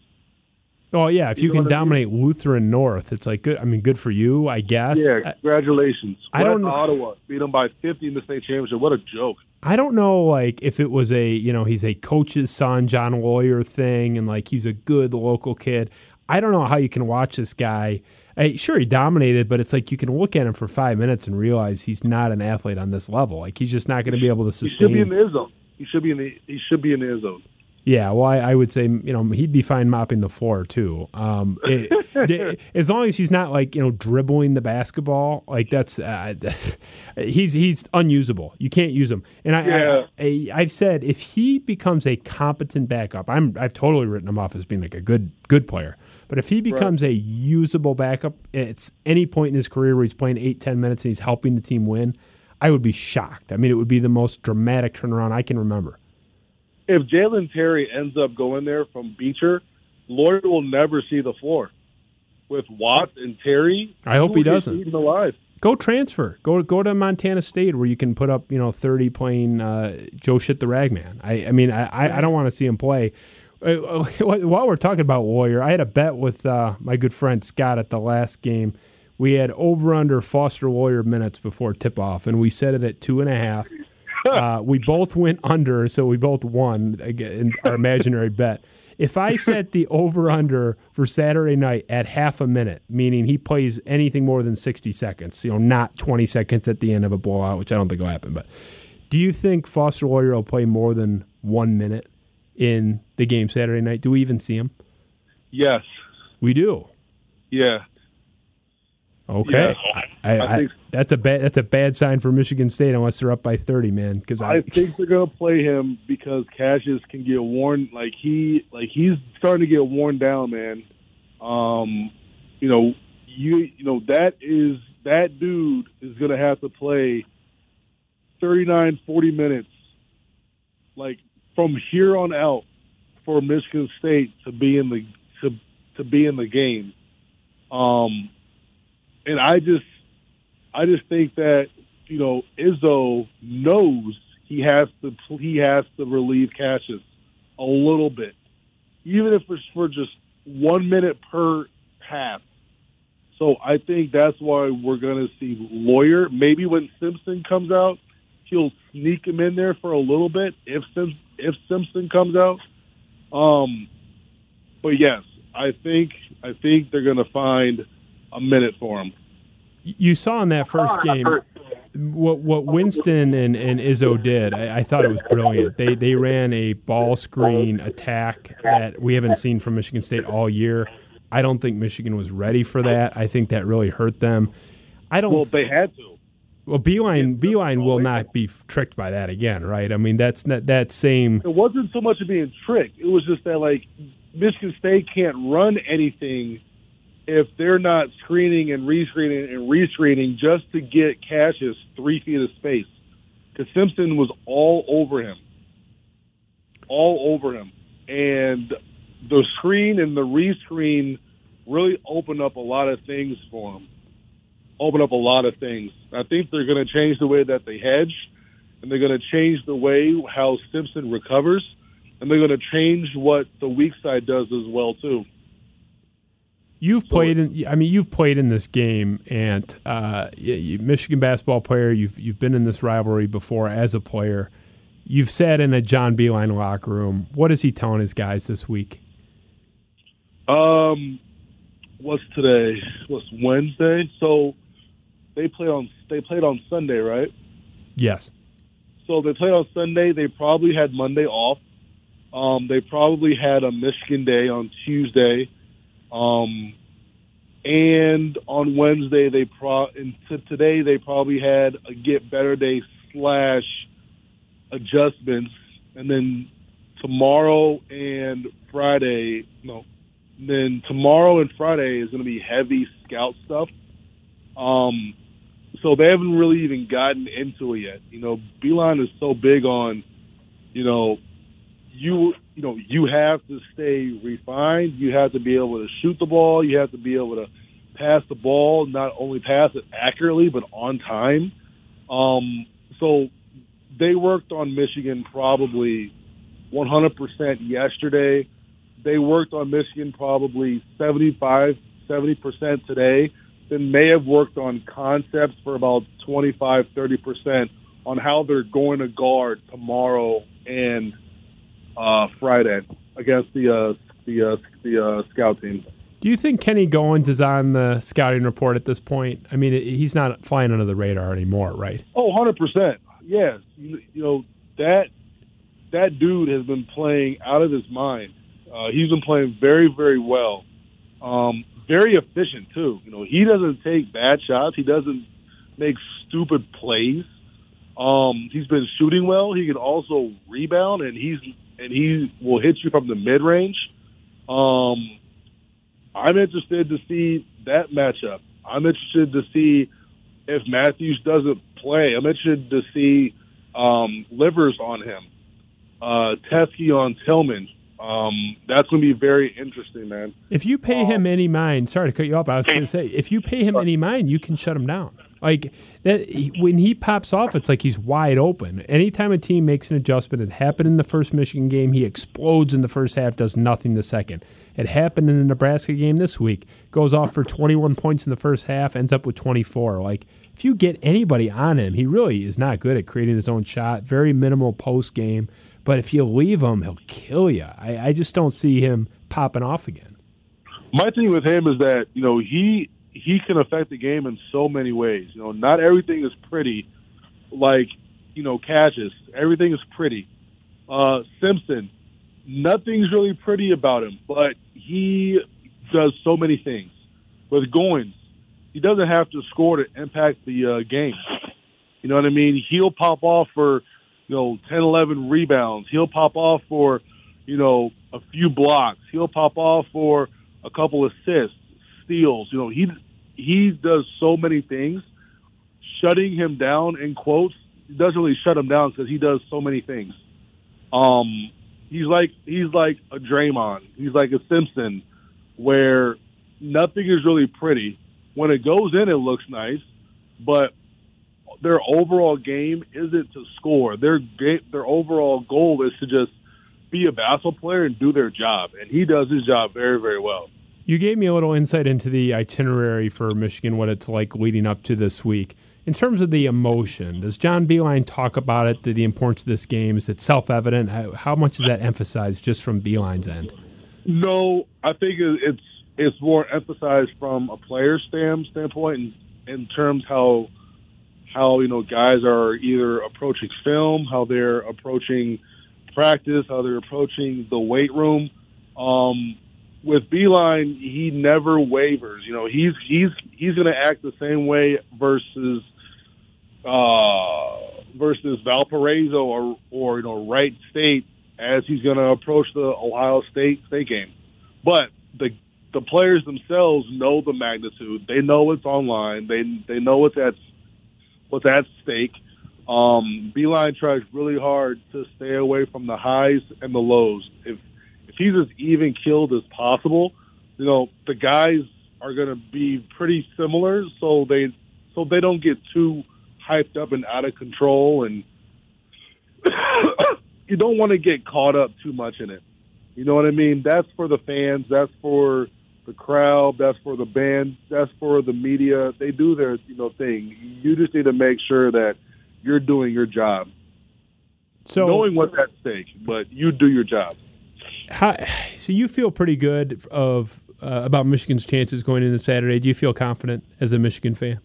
S1: Oh yeah, if you
S6: You know
S1: can
S6: what I mean?
S1: dominate Lutheran North, it's like good. I mean, good for you, I guess.
S6: Yeah, congratulations.
S1: I don't know-
S6: Ottawa beat them by 50 in the state championship. What a joke!
S1: I don't know, like if it was a you know he's a coach's son, John Loyer thing, and like he's a good local kid. I don't know how you can watch this guy. Hey, sure, he dominated, but it's like you can look at him for five minutes and realize he's not an athlete on this level. Like he's just not going to be able to sustain.
S6: He should be in the end zone. He should be in the. He should be in the end zone.
S1: Yeah, well, I, I would say you know he'd be fine mopping the floor too. Um, it- as long as he's not like you know dribbling the basketball, like that's, uh, that's he's he's unusable. You can't use him. And I,
S6: Yeah.
S1: I, I I've said if he becomes a competent backup, I'm I've totally written him off as being like a good good player. But if he becomes a usable backup at any point in his career where he's playing eight ten minutes and he's helping the team win, I would be shocked. I mean, it would be the most dramatic turnaround I can remember.
S6: If Jalen Terry ends up going there from Beecher, Lloyd will never see the floor. With Watt and Terry,
S1: I hope he doesn't.
S6: eaten alive.
S1: Go transfer. Go go to Montana State where you can put up you know thirty playing uh, Joe shit the ragman. I I mean I I, don't want to see him play. Uh, While we're talking about Loyer, I had a bet with uh, my good friend Scott at the last game. We had over under Foster Loyer minutes before tip off, and we set it at two and a half. Uh, we both went under, so we both won in our imaginary bet. If I set the over under for Saturday night at half a minute, meaning he plays anything more than 60 seconds, you know, not 20 seconds at the end of a blowout, which I don't think will happen, but do you think Foster Loyer will play more than one minute in the game Saturday night? Do we even see him?
S6: Yes.
S1: We do.
S6: Yeah.
S1: Okay.
S6: Yeah.
S1: I,
S6: I
S1: I,
S6: think-
S1: that's a bad that's a bad sign for Michigan State unless they're up by 30, man. Because I,
S6: I think they're gonna play him because Cassius can get worn. Like he, like he's starting to get worn down, man. Um, you know, you, you know that is that dude is gonna have to play 39, 40 minutes, like from here on out, for Michigan State to be in the to to be in the game. Um, and I just I just think that you know Izzo knows he has to he has to relieve Cassius a little bit, even if it's for just one minute per half. So I think that's why we're going to see Loyer. Maybe when Simpson comes out, he'll sneak him in there for a little bit if Sim- if Simpson comes out. Um, but yes, I think I think they're going to find a minute for him.
S1: you saw in that first game what what Winston and, and Izzo did. I, I thought it was brilliant. They they ran a ball screen attack that we haven't seen from Michigan State all year. I don't think Michigan was ready for that. I think that really hurt them. I don't.
S6: Well, they had to.
S1: well, Beilein Beilein will not be tricked by that again, right? I mean, that's not that same.
S6: it wasn't so much of being tricked. It was just that like Michigan State can't run anything if they're not screening and rescreening and rescreening just to get Cassius three feet of space. Because Simpson was all over him, all over him, and the screen and the rescreen really opened up a lot of things for him. Open up a lot of things. I think they're going to change the way that they hedge and they're going to change the way how Simpson recovers, and they're going to change what the weak side does as well too.
S1: You've played in. I mean, you've played in this game, and uh, you, Michigan basketball player. You've you've been in this rivalry before as a player. You've sat in a John Beilein locker room. What is he telling his guys this week?
S6: Um, what's today? What's Wednesday? So they play on they played on Sunday, right?
S1: Yes.
S6: So they played on Sunday. They probably had Monday off. Um, they probably had a Michigan day on Tuesday. Um, and on Wednesday they pro and t- today they probably had a get better day slash adjustments, and then tomorrow and Friday no, then tomorrow and Friday is going to be heavy scout stuff. Um, so they haven't really even gotten into it yet. You know, Beilein is so big on, you know, you you know you have to stay refined. You have to be able to shoot the ball. You have to be able to pass the ball, not only pass it accurately but on time. Um, so they worked on Michigan probably 100% yesterday. They worked on Michigan probably 75, 70% today. Then may have worked on concepts for about 25, 30% on how they're going to guard tomorrow and uh, Friday against the uh, the uh, the uh, scout team.
S1: Do you think Kenny Goins is on the scouting report at this point? I mean, he's not flying under the radar anymore, right?
S6: Oh, 100%. Yes. You, you know, that that dude has been playing out of his mind. Uh, he's been playing very, very well. Um, very efficient, too. You know, he doesn't take bad shots. He doesn't make stupid plays. Um, he's been shooting well. He can also rebound, and he's and he will hit you from the mid range. Um, I'm interested to see that matchup. I'm interested to see if Matthews doesn't play. I'm interested to see um, Livers on him, uh, Teske on Tillman. Um, that's going to be very interesting, man.
S1: If you pay him any mind, sorry to cut you off. I was going to say, if you pay him any mind, you can shut him down. Like that, when he pops off, it's like he's wide open. Anytime a team makes an adjustment, it happened in the first Michigan game. He explodes in the first half, does nothing the second. It happened in the Nebraska game this week. Goes off for 21 points in the first half, ends up with 24. Like if you get anybody on him, he really is not good at creating his own shot. Very minimal post game. But if you leave him, he'll kill you. I, I just don't see him popping off again.
S6: My thing with him is that you know he he can affect the game in so many ways. You know, not everything is pretty. Like, you know, Cassius, everything is pretty. Uh, Simpson, nothing's really pretty about him, but he does so many things. With Goins, he doesn't have to score to impact the uh, game. You know what I mean? He'll pop off for, you know, 10, 11 rebounds. He'll pop off for, you know, a few blocks. He'll pop off for a couple assists, steals. You know, he he does so many things. Shutting him down in quotes doesn't really shut him down because he does so many things. Um, he's like he's like a Draymond. He's like a Simpson, where nothing is really pretty. When it goes in, it looks nice, but their overall game isn't to score. Their game, their overall goal is to just be a basketball player and do their job, and he does his job very very well.
S1: You gave me a little insight into the itinerary for Michigan, what it's like leading up to this week. In terms of the emotion, does John Beilein talk about it, the, the importance of this game? Is it self evident? How, how, much is that emphasized just from Beilein's end?
S6: No, I think it's it's more emphasized from a player stand, standpoint in, in terms how how you know guys are either approaching film, how they're approaching practice, how they're approaching the weight room. Um, with Beilein, he never wavers. You know, he's he's he's going to act the same way versus uh, versus Valparaiso or or you know Wright State as he's going to approach the Ohio State State game. But the the players themselves know the magnitude. They know what's online. They they know what's at what's at stake. Um, Beilein tries really hard to stay away from the highs and the lows. If he's as even killed as possible, you know, the guys are going to be pretty similar, so they so they don't get too hyped up and out of control, and you don't want to get caught up too much in it. You know what I mean? That's for the fans. That's for the crowd. That's for the band. That's for the media. They do their you know thing. You just need to make sure that you're doing your job. So knowing what's at stake, but you do your job.
S1: How, so you feel pretty good of uh, about Michigan's chances going into Saturday. Do you feel confident as a Michigan fan?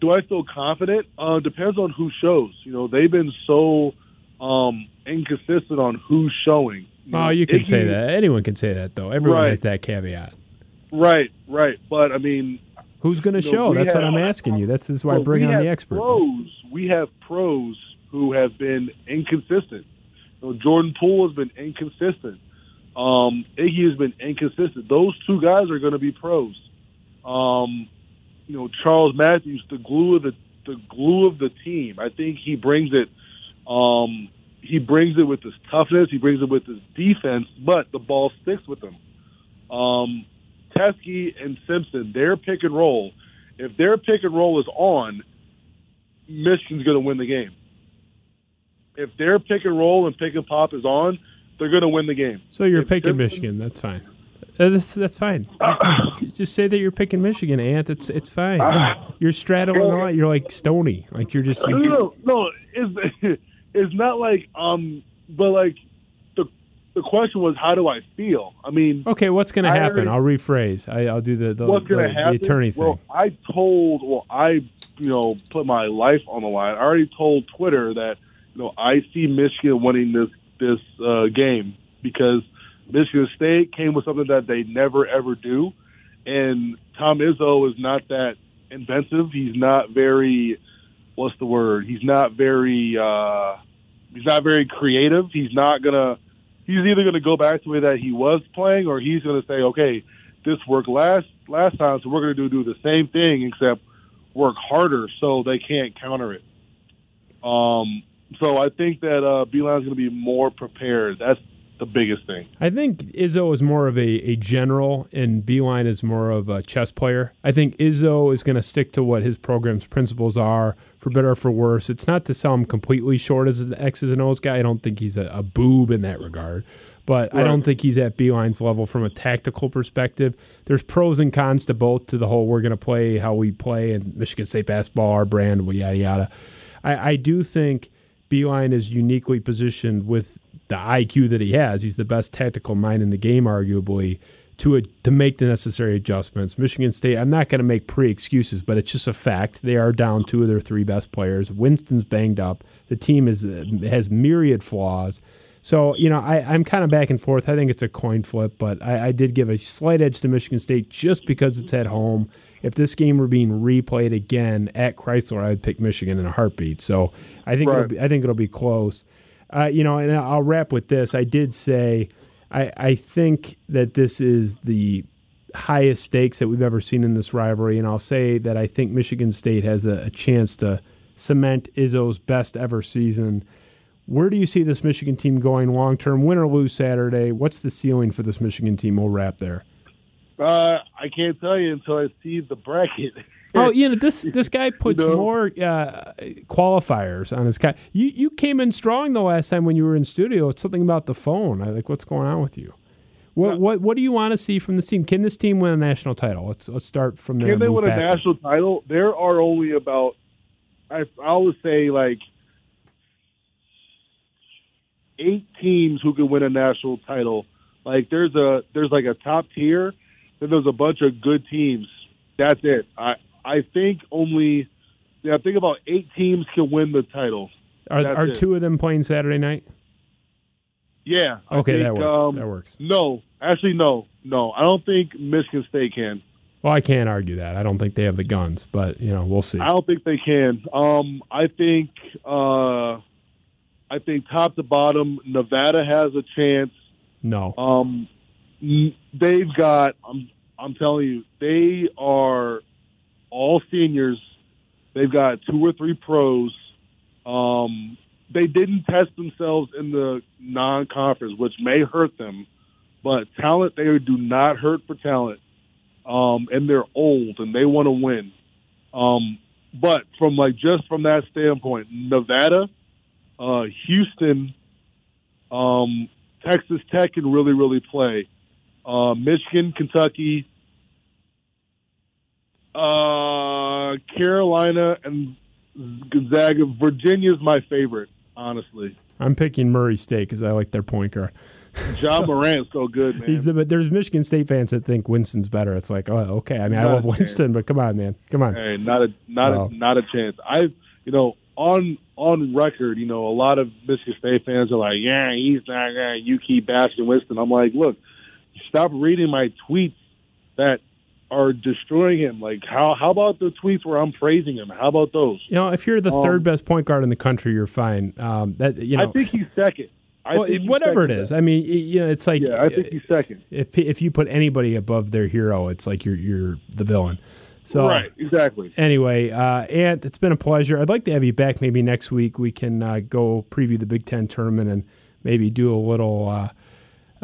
S6: Do I feel confident? Uh, depends on who shows. You know, they've been so um, inconsistent on who's showing.
S1: You oh, you can Iggy, say that. Anyone can say that, though. Everyone right. has that caveat.
S6: Right, right. But I mean,
S1: who's going to show? Know, That's have, what I'm asking you. That's, why well, I bring on the expert.
S6: Pros, we have pros who have been inconsistent. You know, Jordan Poole has been inconsistent. Um, Iggy has been inconsistent. Those two guys are going to be pros. Um, you know, Charles Matthews, the glue of the the glue of the team. I think he brings it. Um, he brings it with his toughness. He brings it with his defense, but the ball sticks with him. Um, Teske and Simpson, their pick and roll. If their pick and roll is on, Michigan's going to win the game. If their pick and roll and pick and pop is on, they're going to win the game.
S1: So you're if picking Michigan. That's fine. Uh, that's that's fine. just say that you're picking Michigan, Ant. It's it's fine. You're straddling the line. You're like Stony. Like you're just.
S6: You, no, no, it's it's not like um, but like the the question was how do I feel? I mean,
S1: Okay, what's going to happen? I'll rephrase. I, I'll do the the,
S6: what's
S1: the,
S6: to
S1: the attorney thing.
S6: Well, I told, well, I you know put my life on the line. I already told Twitter that you know I see Michigan winning this this uh, game because Michigan State came with something that they never ever do, and Tom Izzo is not that inventive. He's not very what's the word? He's not very uh, he's not very creative. He's not gonna. He's either gonna go back to the way that he was playing, or he's gonna say, okay, this worked last last time, so we're gonna do do the same thing except work harder so they can't counter it. Um, so I think that uh, Beilein's going to be more prepared. That's the biggest thing.
S1: I think Izzo is more of a, a general and Beilein is more of a chess player. I think Izzo is going to stick to what his program's principles are, for better or for worse. It's not to sell him completely short as an X's and O's guy. I don't think he's a, a boob in that regard. But I don't think he's at Beilein's level from a tactical perspective. There's pros and cons to both to the whole we're going to play how we play and Michigan State basketball, our brand, yada, yada. I, I do think Beilein is uniquely positioned with the IQ that he has. He's the best tactical mind in the game, arguably, to a, to make the necessary adjustments. Michigan State, I'm not going to make pre excuses, but it's just a fact. They are down two of their three best players. Winston's banged up. The team is uh, has myriad flaws. So, you know, I, I'm kind of back and forth. I think it's a coin flip, but I, I did give a slight edge to Michigan State just because it's at home. If this game were being replayed again at Chrysler, I'd pick Michigan in a heartbeat. So I think it'll be, I think it'll be close. Uh, you know, and I'll wrap with this. I did say I, I think that this is the highest stakes that we've ever seen in this rivalry, and I'll say that I think Michigan State has a, a chance to cement Izzo's best ever season. Where do you see this Michigan team going long term? Win or lose Saturday? What's the ceiling for this Michigan team? We'll wrap there.
S6: Uh, I can't tell you until I see the bracket.
S1: Oh, you know this this guy puts
S6: know?
S1: more uh, qualifiers on his guy. You you came in strong the last time when you were in studio. It's something about the phone. I like what's going on with you. What what what do you want to see from this team? Can this team win a national title? Let's let's start from there.
S6: Can they win a national title? There are only about, I, I would say, like eight teams who can win a national title. Like there's a there's like a top tier, then there's a bunch of good teams. That's it. I I think only yeah, I think about eight teams can win the title.
S1: Are
S6: That's
S1: are
S6: it.
S1: two of them playing Saturday night?
S6: Yeah. I
S1: Okay, that works.
S6: Um,
S1: that works.
S6: No, actually, no, no. I don't think Michigan State can.
S1: Well, I can't argue that. I don't think they have the guns, but you know we'll see.
S6: I don't think they can. Um, I think uh, I think top to bottom, Nevada has a chance.
S1: No,
S6: Um, they've got. I'm I'm telling you, they are all seniors. They've got two or three pros. Um, they didn't test themselves in the non-conference, which may hurt them. But talent, they do not hurt for talent. Um, and they're old and they want to win. Um, but from like just from that standpoint, Nevada, uh, Houston, um, Texas Tech can really, really play. Uh, Michigan, Kentucky, uh, Carolina, and Gonzaga. Virginia's my favorite, honestly.
S1: I'm picking Murray State because I like their point guard.
S6: Ja Morant's so good, man.
S1: He's the, but there's Michigan State fans that think Winston's better. It's like, oh, okay. I mean, I love. Winston, but come on, man, come on.
S6: Hey, not a not
S1: So-
S6: a not a chance. I you know on on record, you know, a lot of Michigan State fans are like, yeah, he's not gonna. You keep bashing Winston. I'm like, look, stop reading my tweets that are destroying him. Like, how how about the tweets where I'm praising him? How about those?
S1: You know, if you're the
S6: Um,
S1: third best point guard in the country, you're fine. Um, that you know,
S6: I think he's second. I
S1: well, whatever it
S6: is,
S1: is. I mean, you know, it's like
S6: Yeah, I think he's second.
S1: if if you put anybody above their hero, it's like you're you're the villain. So
S6: right, exactly.
S1: Anyway, uh, Ant, it's been a pleasure. I'd like to have you back maybe next week. We can uh, go preview the Big Ten tournament and maybe do a little uh,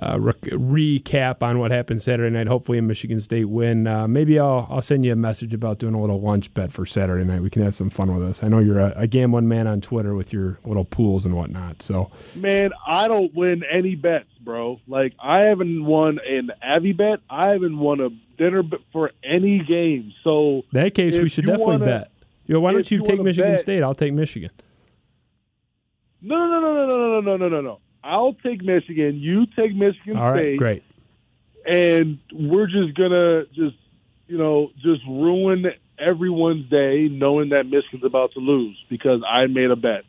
S1: uh, rec- recap on what happened Saturday night. Hopefully, a Michigan State win. Uh, maybe I'll I'll send you a message about doing a little lunch bet for Saturday night. We can have some fun with this. I know you're a, a gambling man on Twitter with your little pools and whatnot. So
S6: Man, I don't win any bets, bro. Like I haven't won an Avi bet. I haven't won a dinner bet for any game. So
S1: in that case, we should definitely
S6: wanna-
S1: bet. Know, why don't you
S6: you
S1: take Michigan
S6: bet-
S1: State? I'll take Michigan.
S6: No, no, no, no, no, no, no, no, no, no. I'll take Michigan. You take Michigan
S1: All right,
S6: State.
S1: great.
S6: and we're just gonna just you know just ruin everyone's day knowing that Michigan's about to lose because I made a bet.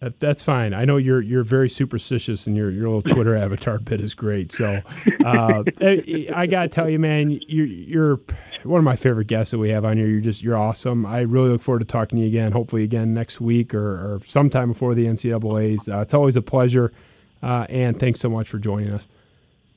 S1: That, that's fine. I know you're you're very superstitious, and your your little Twitter avatar bit is great. So, uh, I, I gotta tell you, man, you're you're one of my favorite guests that we have on here. You're just you're awesome. I really look forward to talking to you again. Hopefully, again next week or, or sometime before the NCAA's. Uh, it's always a pleasure, uh, and thanks so much for joining us.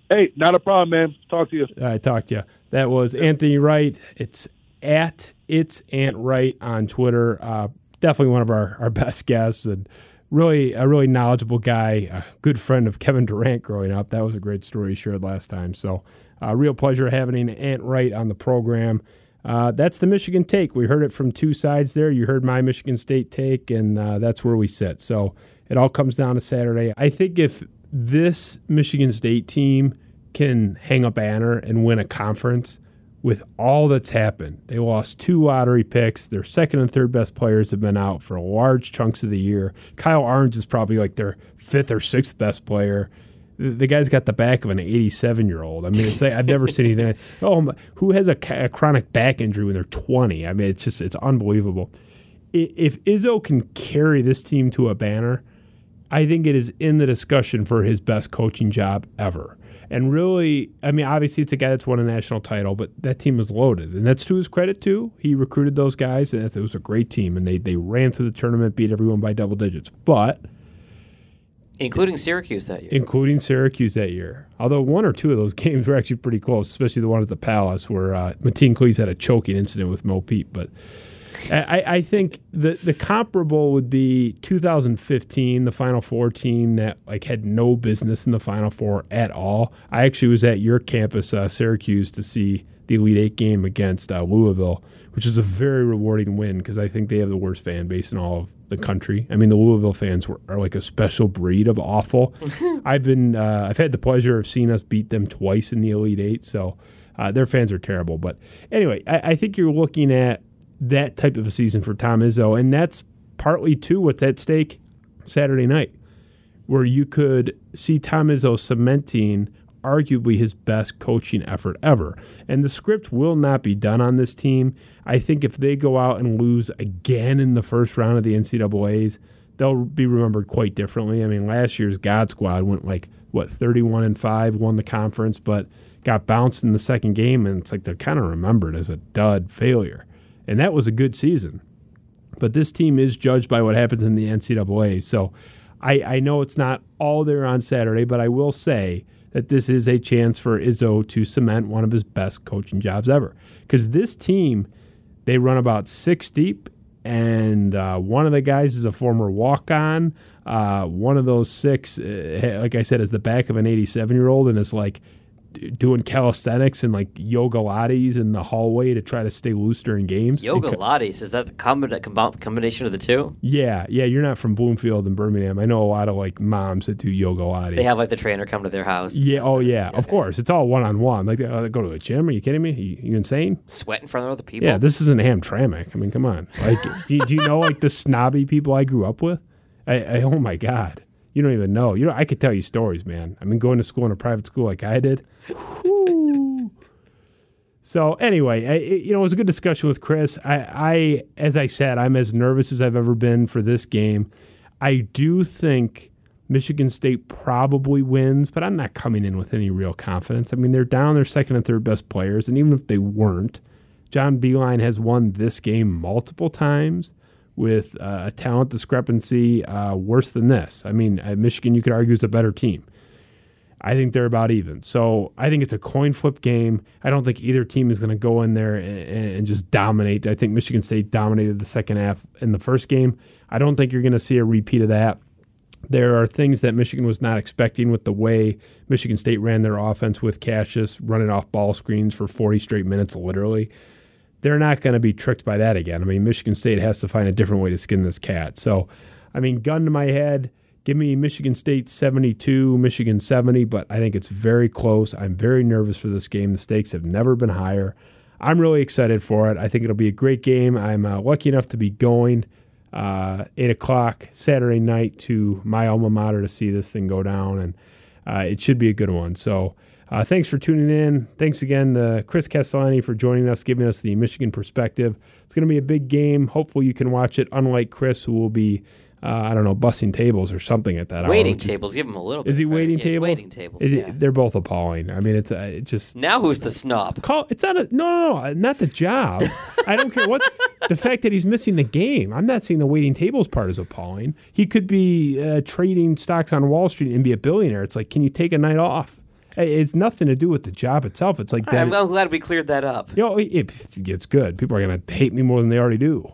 S6: Hey, not a problem, man. Talk to you.
S1: I talked to you. That was Anthony Wright. It's at it's Ant Wright on Twitter. Uh, definitely one of our, our best guests and really a really knowledgeable guy, a good friend of Kevin Durant growing up. That was a great story he shared last time. So, uh, real pleasure having Ant Wright on the program. Uh, that's the Michigan take. We heard it from two sides there. You heard my Michigan State take, and uh, that's where we sit. So it all comes down to Saturday. I think if this Michigan State team can hang a banner and win a conference with all that's happened. They lost two lottery picks. Their second and third best players have been out for large chunks of the year. Kyle Ahrens is probably like their fifth or sixth best player. The guy's got the back of an 87 year old. I mean, it's like, I've never seen anything. Oh, my, who has a, a chronic back injury when they're 20? I mean, it's just it's unbelievable. If Izzo can carry this team to a banner, I think it is in the discussion for his best coaching job ever. And really, I mean, obviously it's a guy that's won a national title, but that team was loaded, and that's to his credit too. He recruited those guys, and it was a great team, and they they ran through the tournament, beat everyone by double digits. But
S2: including Syracuse that year,
S1: including Syracuse that year. Although one or two of those games were actually pretty close, especially the one at the Palace where uh, Mateen Cleaves had a choking incident with Mo Pete, but. I, I, think the the comparable would be 2015, the Final Four team that like had no business in the Final Four at all. I actually was at your campus, uh, Syracuse, to see the Elite Eight game against uh, Louisville, which is a very rewarding win because I think they have the worst fan base in all of the country. I mean, the Louisville fans were, are like a special breed of awful. I've been uh, I've had the pleasure of seeing us beat them twice in the Elite Eight, so uh, their fans are terrible. But anyway, I, I think you're looking at that type of a season for Tom Izzo, and that's partly too what's at stake Saturday night, where you could see Tom Izzo cementing arguably his best coaching effort ever. And the script will not be done on this team. I think if they go out and lose again in the first round of the NCAA's, they'll be remembered quite differently. I mean, last year's God Squad went like what 31 and 5, won the conference, but got bounced in the second game and it's like they're kind of remembered as a dud failure and that was a good season. But this team is judged by what happens in the NCAA. So I, I know it's not all there on Saturday, but I will say that this is a chance for Izzo to cement one of his best coaching jobs ever. Because this team, they run about six deep, and uh, one of the guys is a former walk on. Uh, one of those six, uh, like I said, is the back of an 87 year old and is like doing calisthenics and like yoga lattes in the hallway to try to stay loose during games.
S2: Yoga co- lattes is that the combination of the two?
S1: Yeah, yeah. You're not from Bloomfield and Birmingham. I know a lot of like moms that do yoga lattes.
S2: They have like the trainer come to their house.
S1: Yeah. Oh yeah. Of course, it's all one on one. Like they, uh, go to the gym. Are you kidding me? You, you, insane?
S2: Sweat in front of other people.
S1: Yeah. This isn't Hamtramck. I mean, come on. Like, do, do you know like the snobby people I grew up with? I, I oh my god. You don't even know. You know, I could tell you stories, man. I mean, going to school in a private school like I did. so anyway, I, you know, it was a good discussion with Chris. I, I, as I said, I'm as nervous as I've ever been for this game. I do think Michigan State probably wins, but I'm not coming in with any real confidence. I mean, they're down their second and third best players, and even if they weren't, John Beilein has won this game multiple times with uh, a talent discrepancy uh, worse than this. I mean, Michigan, you could argue, is a better team. I think they're about even. So I think it's a coin flip game. I don't think either team is going to go in there and, and, just dominate. I think Michigan State dominated the second half in the first game. I don't think you're going to see a repeat of that. There are things that Michigan was not expecting with the way Michigan State ran their offense with Cassius running off ball screens for 40 straight minutes, literally they're not going to be tricked by that again. I mean, Michigan State has to find a different way to skin this cat. So, I mean, gun to my head, give me Michigan State 72, Michigan 70, but I think it's very close. I'm very nervous for this game. The stakes have never been higher. I'm really excited for it. I think it'll be a great game. I'm uh, lucky enough to be going. uh, eight o'clock Saturday night to my alma mater to see this thing go down, and uh, it should be a good one. So. Uh, thanks for tuning in. Thanks again to Chris Castellani for joining us, giving us the Michigan perspective. It's going to be a big game. Hopefully, you can watch it. Unlike Chris, who will be, uh, I don't know, bussing tables or something at that hour.
S2: Waiting
S1: is-
S2: tables. Give him a little bit.
S1: Is he waiting
S2: Yeah,
S1: table?
S2: waiting tables.
S1: It-
S2: yeah.
S1: They're both appalling. I mean, it's uh, it just
S2: Now who's the snob?
S1: call. It's not a no, no, no, not the job. I don't care what the fact that he's missing the game. I'm not saying the waiting tables part is appalling. He could be uh, trading stocks on Wall Street and be a billionaire. It's like, can you take a night off? It- It's nothing to do with the job itself. It's like that.
S2: I'm, I'm glad we cleared that up.
S1: You know, it, it gets good. People are going to hate me more than they already do.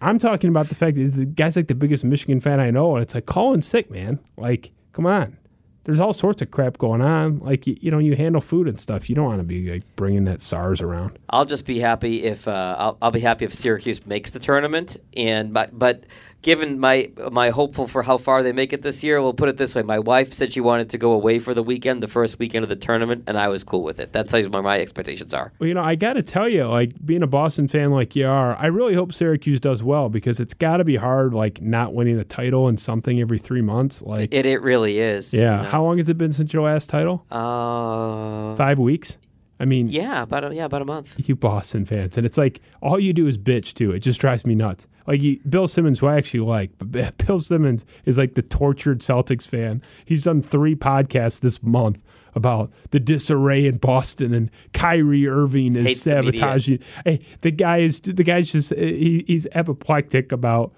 S1: I'm talking about the fact that the guy's like the biggest Michigan fan I know, and it's like call in sick, man. Like, come on. There's all sorts of crap going on. Like, you, you know, you handle food and stuff. You don't want to be like bringing that SARS around.
S2: I'll just be happy if uh, I'll, I'll be happy if Syracuse makes the tournament. And but, but given my my hopeful for how far they make it this year, we'll put it this way: my wife said she wanted to go away for the weekend, the first weekend of the tournament, and I was cool with it. That's how my, my expectations are.
S1: Well, you know, I got to tell you, like being a Boston fan like you are, I really hope Syracuse does well because it's got to be hard, like not winning a title and something every three months. Like,
S2: It it really is. you
S1: yeah.
S2: know.
S1: How long has it been since your last title?
S2: Uh,
S1: Five weeks. I mean,
S2: yeah, about a, yeah, about a month.
S1: you Boston fans, and it's like all you do is bitch too. It just drives me nuts. Like you, Bill Simmons, who I actually like, but Bill Simmons is like the tortured Celtics fan. He's done three podcasts this month about the disarray in Boston and Kyrie Irving is
S2: Hates the
S1: sabotaging. Hey, the guy is the guy's just eh, he, he's apoplectic about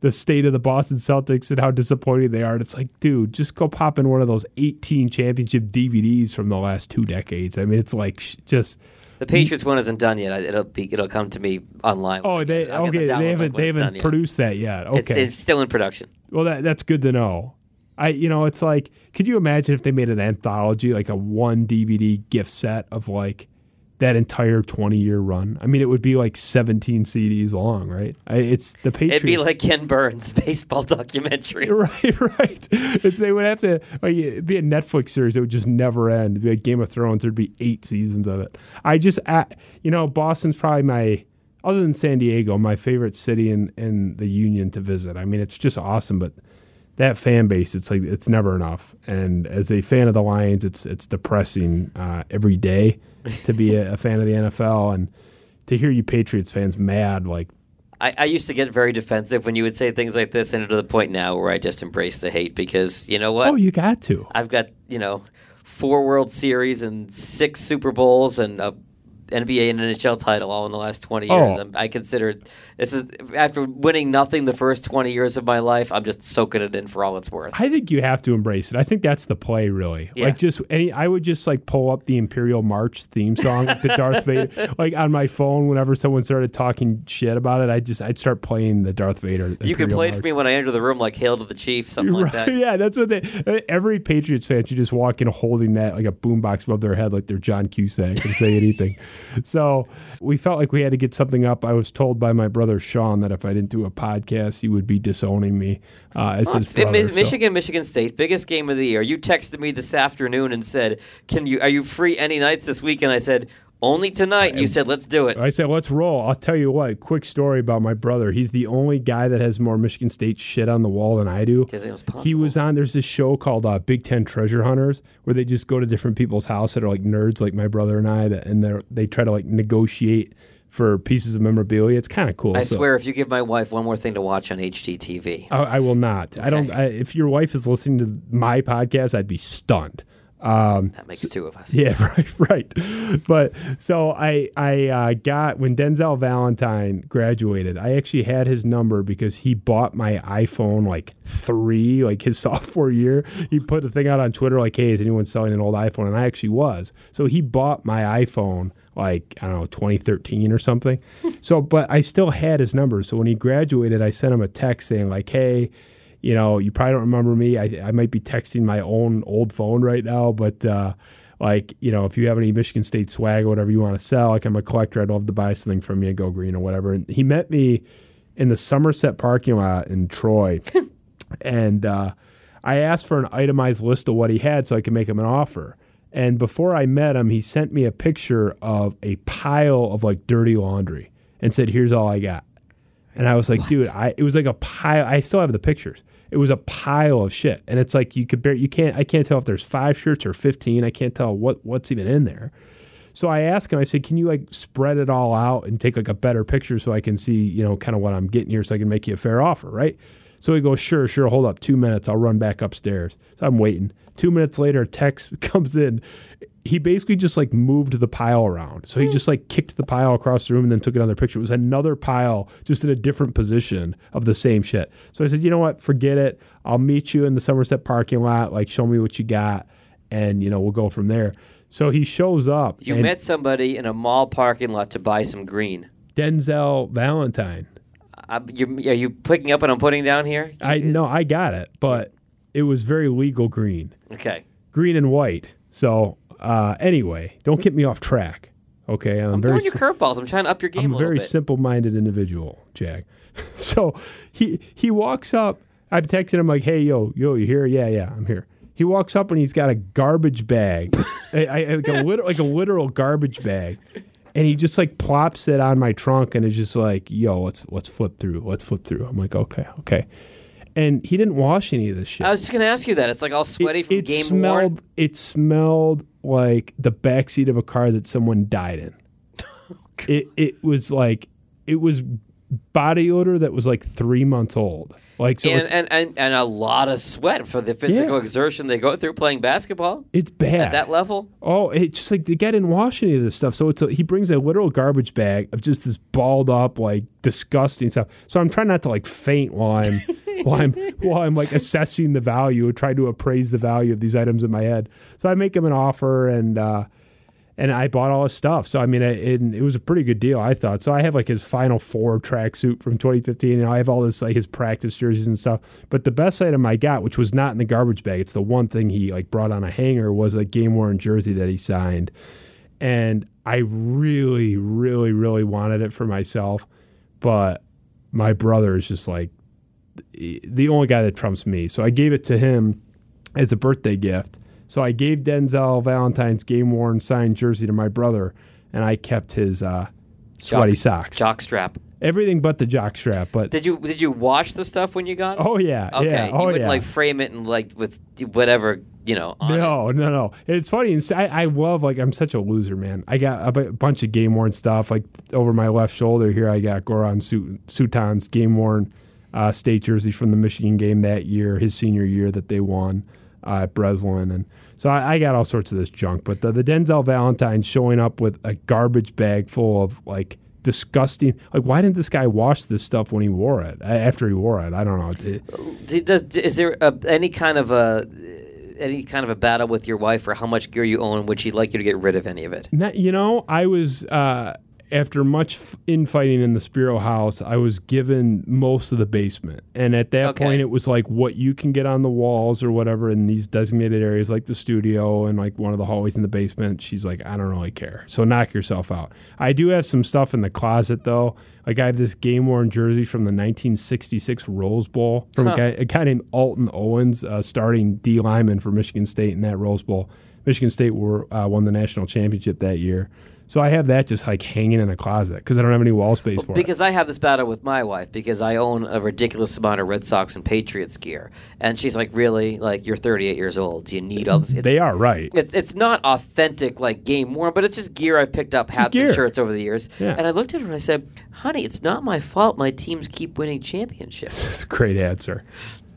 S1: the state of the Boston Celtics and how disappointed they are. And it's like, dude, just go pop in one of those 18 championship DVDs from the last two decades. I mean, it's like just.
S2: The Patriots one isn't done yet. It'll be it'll come to me online.
S1: Oh, they
S2: I'll
S1: okay.
S2: the
S1: They haven't they haven't
S2: done yet.
S1: produced that yet.
S2: It's,
S1: Okay.
S2: it's still in production.
S1: well, that that's good to know. I you know it's like, could you imagine if they made an anthology like a one DVD gift set of like that entire 20 year run? I mean, it would be like 17 CDs long, right? I, it's the Patriots.
S2: It'd be like Ken Burns' baseball documentary.
S1: Right, right. It's they would have to like it'd be a Netflix series that would just never end. It'd be like Game of Thrones. There'd be eight seasons of it. I just, I, you know, Boston's probably my, other than San Diego, my favorite city in in the Union to visit. I mean, it's just awesome, but that fan base, it's like it's never enough. And as a fan of the Lions, it's it's depressing uh, every day to be a, a fan of the NFL and to hear you Patriots fans mad like
S2: I, I used to get very defensive when you would say things like this, and to the point now where I just embrace the hate because you know what?
S1: oh, you got to.
S2: I've got you know four World Series and six Super Bowls and a NBA and NHL title all in the last twenty oh. years.
S1: Oh.
S2: I consider this is after winning nothing the first twenty years of my life. I'm just soaking it in for all it's worth.
S1: I think you have to embrace it. I think that's the play, really.
S2: Yeah.
S1: Like just any, I would just like pull up the Imperial March theme song, the Darth Vader, like on my phone. Whenever someone started talking shit about it, I just I'd start playing the Darth Vader.
S2: You can
S1: Imperial
S2: play it for me when I enter the room, like "Hail to the Chief," something like that.
S1: Yeah, that's what they. Every Patriots fan should just walk in holding that like a boombox above their head, like they're John Cusack, and say anything. So we felt like we had to get something up. I was told by my brother Sean that if I didn't do a podcast, he would be disowning me uh, as
S2: Well,
S1: his brother.
S2: Mi-
S1: so-
S2: Michigan, Michigan State, biggest game of the year. You texted me this afternoon and said, "Can you? Are you free any nights this week?" And I said, "Only tonight." And you said, "Let's do it."
S1: I said, let's roll. I'll tell you what, quick story about my brother. He's the only guy that has more Michigan State shit on the wall than I do.
S2: Didn't think it was
S1: He was on, there's this show called uh, Big Ten Treasure Hunters where they just go to different people's house that are like nerds like my brother and I, that, and they they try to like negotiate for pieces of memorabilia. It's kind of cool.
S2: I
S1: So-
S2: swear, if you give my wife one more thing to watch on HGTV,
S1: I, I will not. I don't. I, if your wife is listening to my podcast, I'd be stunned. Um,
S2: that makes two of us.
S1: Yeah, right, right. But so I I uh, got when Denzel Valentine graduated, I actually had his number because he bought my iPhone like three, like his sophomore year. He put the thing out on Twitter like, "Hey, is anyone selling an old iPhone?" And I actually was. So he bought my iPhone like I don't know 2013 or something. so, but I still had his number. So when he graduated, I sent him a text saying like, "Hey." you know, you probably don't remember me. I, I might be texting my own old phone right now, but uh, like, you know, if you have any Michigan State swag or whatever you want to sell, like I'm a collector, I'd love to buy something from you and go green or whatever. And he met me in the Somerset parking lot in Troy, and uh, I asked for an itemized list of what he had so I could make him an offer. And before I met him, he sent me a picture of a pile of like dirty laundry and said, "Here's all I got." And I was like, dude, I it was like a pile. I still have the pictures. It was a pile of shit, and it's like you could bear. You can't. I can't tell if there's five shirts or fifteen. I can't tell what what's even in there. So I asked him. I said, can you like spread it all out and take like a better picture so I can see you know kind of what I'm getting here, so I can make you a fair offer, right? So he goes, sure, sure. Hold up, two minutes. I'll run back upstairs. So I'm waiting. Two minutes later, a text comes in. He basically just like moved the pile around. So he just like kicked the pile across the room and then took another picture. It was another pile just in a different position of the same shit. So I said, you know what? Forget it. I'll meet you in the Somerset parking lot. Like, show me what you got. And, you know, we'll go from there. So he shows up.
S2: You met somebody in a mall parking lot to buy some green.
S1: Denzel Valentine.
S2: I, you, are you picking up what I'm putting down here?
S1: I
S2: Is-
S1: know I got it, but it was very legal green.
S2: Okay.
S1: green and white. So uh, anyway, don't get me off track. Okay, I'm,
S2: I'm
S1: very
S2: throwing you curveballs. I'm trying to up your game
S1: I'm
S2: a
S1: very
S2: bit.
S1: simple-minded individual, Jack. so he he walks up. I'm texting him like, "Hey, yo, yo, you here? Yeah, yeah, I'm here." He walks up and he's got a garbage bag, I, I, like a lit- like a literal garbage bag, and he just like plops it on my trunk and is just like, "Yo, let's let's flip through. Let's flip through." I'm like, "Okay, okay." And he didn't wash any of this shit.
S2: I was just going to ask you that. It's like all sweaty
S1: it,
S2: from
S1: it
S2: game
S1: smelled
S2: worn.
S1: it smelled like the backseat of a car that someone died in it it was like it was body odor that was like three months old. Like so
S2: and, and, and, and a lot of sweat for the physical
S1: Yeah.
S2: exertion they go through playing basketball
S1: it's bad.
S2: at that level.
S1: oh it's just like the guy didn't wash any of this stuff. So it's a, he brings a literal garbage bag of just this balled up like disgusting stuff. So i'm trying not to like faint while i'm while i'm while i'm like assessing the value trying to appraise the value of these items in my head. So i make him an offer and uh and I bought all his stuff. So I mean, it, it, was a pretty good deal, I thought. So I have like his Final Four tracksuit from 2015, and I have all this like his practice jerseys and stuff. But the best item I got, which was not in the garbage bag, it's the one thing he like brought on a hanger, was a game worn jersey that he signed, and I really, really, really wanted it for myself, but my brother is just like the only guy that trumps me. So I gave it to him as a birthday gift. So I gave Denzel Valentine's game worn signed jersey to my brother, and I kept his uh, sweaty
S2: Jock-
S1: socks.
S2: Jock strap.
S1: Everything but the jock strap. But
S2: Did you did you wash the stuff when you got it?
S1: oh yeah,
S2: Okay.
S1: yeah,
S2: you
S1: oh
S2: wouldn't
S1: yeah.
S2: like frame it and like with whatever, you know, on it.
S1: No, no, no. It's funny. I, I love like I'm such a loser, man. I got a bunch of game worn stuff like over my left shoulder here. I got Goran Sut- Suton's game worn uh, state jersey from the Michigan game that year, his senior year that they won uh, at Breslin, and so I, I got all sorts of this junk. But the, the Denzel Valentine showing up with a garbage bag full of like disgusting. Like, why didn't this guy wash this stuff when he wore it? After he wore it, I don't know. It-
S2: does, is there a, any kind of a any kind of a battle with your wife for how much gear you own? Would she like you to get rid of any of it?
S1: Not, you know, I was uh, after much f- infighting in the Spiro house. I was given most of the basement, and at that
S2: Okay.
S1: point, it was like what you can get on the walls or whatever in these designated areas, like the studio and like one of the hallways in the basement. She's like, I don't really care, so knock yourself out. I do have some stuff in the closet though. Like I have this game worn jersey from the 1966 Rose Bowl from
S2: Huh.
S1: a, guy, a guy named Alton Owens, uh, starting D lineman for Michigan State in that Rose Bowl. Michigan State were uh, won the national championship that year. So I have that just like hanging in a closet because I don't have any wall space for it.
S2: Because I have this battle with my wife because I own a ridiculous amount of Red Sox and Patriots gear, and she's like, "Really? Like you're 38 years old? Do you need all this?" It's,
S1: They are right.
S2: It's it's not authentic like game worn, but it's just gear I've picked up hats and shirts over the years.
S1: Yeah.
S2: And I looked at her and I said, "Honey, it's not my fault. My teams keep winning championships."
S1: Great answer.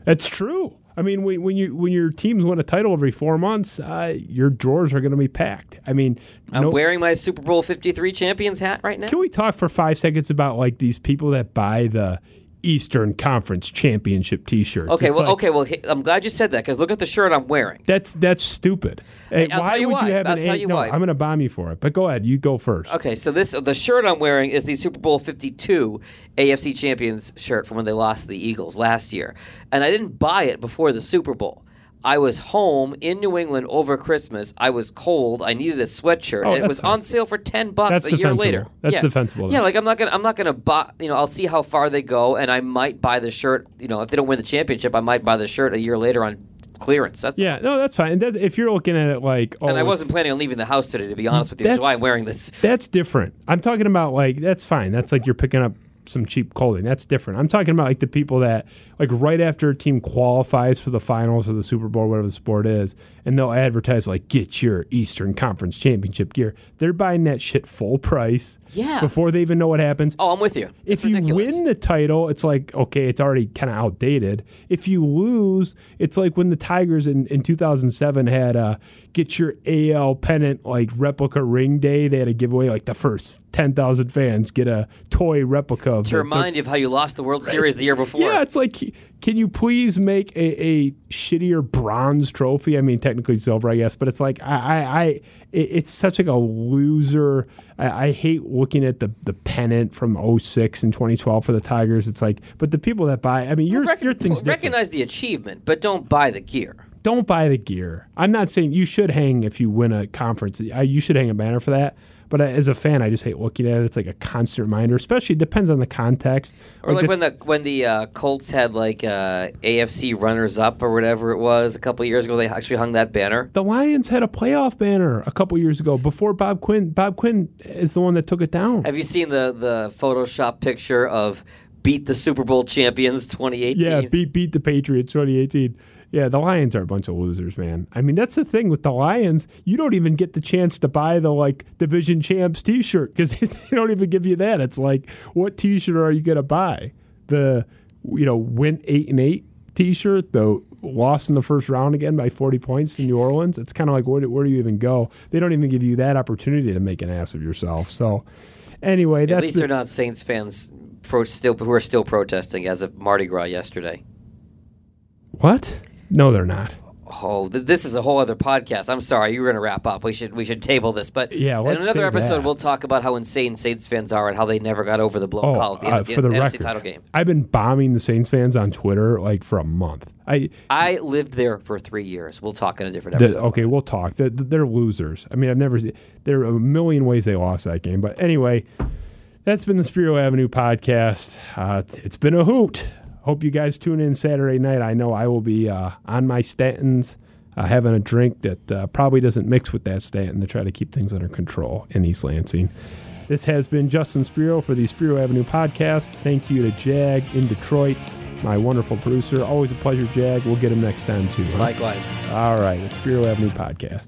S1: That's true. I mean, when, when you when your teams win a title every four months, uh, your drawers are going to be packed. I mean,
S2: I'm
S1: no-
S2: wearing my Super Bowl 53 champions hat right now.
S1: Can we talk for five seconds about like these people that buy the Eastern Conference Championship T-shirts?
S2: Okay,
S1: It's
S2: well,
S1: like-
S2: okay, well, I'm glad you said that because look at the shirt I'm wearing.
S1: That's that's stupid. Hey,
S2: I'll
S1: why
S2: tell you
S1: would
S2: why.
S1: you have
S2: I'll
S1: an
S2: tell you
S1: no,
S2: why.
S1: I'm going to bomb you for it. But go ahead, you go first.
S2: Okay, so this the shirt I'm wearing is the Super Bowl 52 AFC Champions shirt from when they lost to the Eagles last year, and I didn't buy it before the Super Bowl. I was home in New England over Christmas. I was cold. I needed a sweatshirt.
S1: Oh,
S2: and it was
S1: fine.
S2: on sale for ten bucks
S1: That's
S2: a year
S1: defensible.
S2: later.
S1: That's
S2: yeah.
S1: defensible.
S2: Yeah, like I'm not gonna I'm not gonna buy. You know, I'll see how far they go, and I might buy the shirt. You know, if they don't win the championship, I might buy the shirt a year later on clearance. That's
S1: Yeah, no, that's fine. And that's, if you're looking at it like, oh,
S2: And I wasn't planning on leaving the house today, to be honest with you. That's- why I'm wearing this.
S1: That's different. I'm talking about like that's fine. That's like you're picking up some cheap clothing. That's different. I'm talking about like the people that like right after a team qualifies for the finals or the Super Bowl, whatever the sport is, and they'll advertise like get your Eastern Conference championship gear. They're buying that shit full price.
S2: Yeah.
S1: Before they even know what happens.
S2: Oh, I'm with you.
S1: If
S2: It's
S1: you
S2: ridiculous.
S1: win the title, it's like okay, it's already kind of outdated. If you lose, it's like when the Tigers in, in 2007 had a get your AL pennant like replica ring day. They had a giveaway like the first 10,000 fans get a toy replica of
S2: to
S1: the-
S2: remind you of how you lost the World Series the year before.
S1: yeah, it's like, can you please make a, a shittier bronze trophy? I mean, technically silver, I guess, but it's like I, I, I it, it's such like a loser. I, I hate looking at the the pennant from 06 and 2012 for the Tigers. It's like, but the people that buy, I mean, your
S2: Rec-
S1: your thing's different.
S2: recognize the achievement, but don't buy the gear.
S1: Don't buy the gear. I'm not saying you should hang if you win a conference. You should hang a banner for that. But as a fan, I just hate looking at it. It's like a constant reminder, especially it depends on the context.
S2: Or like
S1: the-
S2: when the when the uh, Colts had like uh, AFC runners up or whatever it was a couple years ago, they actually hung that banner.
S1: The Lions had a playoff banner a couple years ago before Bob Quinn. Bob Quinn is the one that took it down.
S2: Have you seen the the Photoshop picture of beat the Super Bowl champions 2018?
S1: yeah, beat beat the Patriots 2018. Yeah, the Lions are a bunch of losers, man. I mean, that's the thing with the Lions. You don't even get the chance to buy the like division champs T-shirt because they don't even give you that. It's like, what T-shirt are you gonna buy? The you know win eight and eight T-shirt, the lost in the first round again by 40 points to New Orleans. It's kind of like, where do, where do you even go? They don't even give you that opportunity to make an ass of yourself. So, anyway,
S2: At least
S1: the-
S2: they're not Saints fans pro still who are still protesting as of Mardi Gras yesterday.
S1: what? No, they're not.
S2: Oh, th- this is a whole other podcast. I'm sorry, you were going to wrap up. We should we should table this, but
S1: Yeah,
S2: in another episode,
S1: that.
S2: we'll talk about how insane Saints fans are and how they never got over the blown call at the
S1: uh, for the
S2: NFC
S1: record,
S2: title game.
S1: I've been bombing the Saints fans on Twitter like for a month. I
S2: I lived there for three years. We'll talk in a different
S1: the,
S2: episode.
S1: okay, we'll talk. They're, they're losers. I mean, I've never. There are a million ways they lost that game, but anyway, that's been the Spiro Avenue podcast. Uh, it's been a hoot. Hope you guys tune in Saturday night. I know I will be uh, on my statins. Uh, having a drink that uh, probably doesn't mix with that statin to try to keep things under control in East Lansing. This has been Justin Spiro for the Spiro Avenue podcast. Thank you to Jag in Detroit, my wonderful producer. Always a pleasure, Jag. We'll get him next time too. huh?
S2: Likewise.
S1: All right, the Spiro Avenue podcast.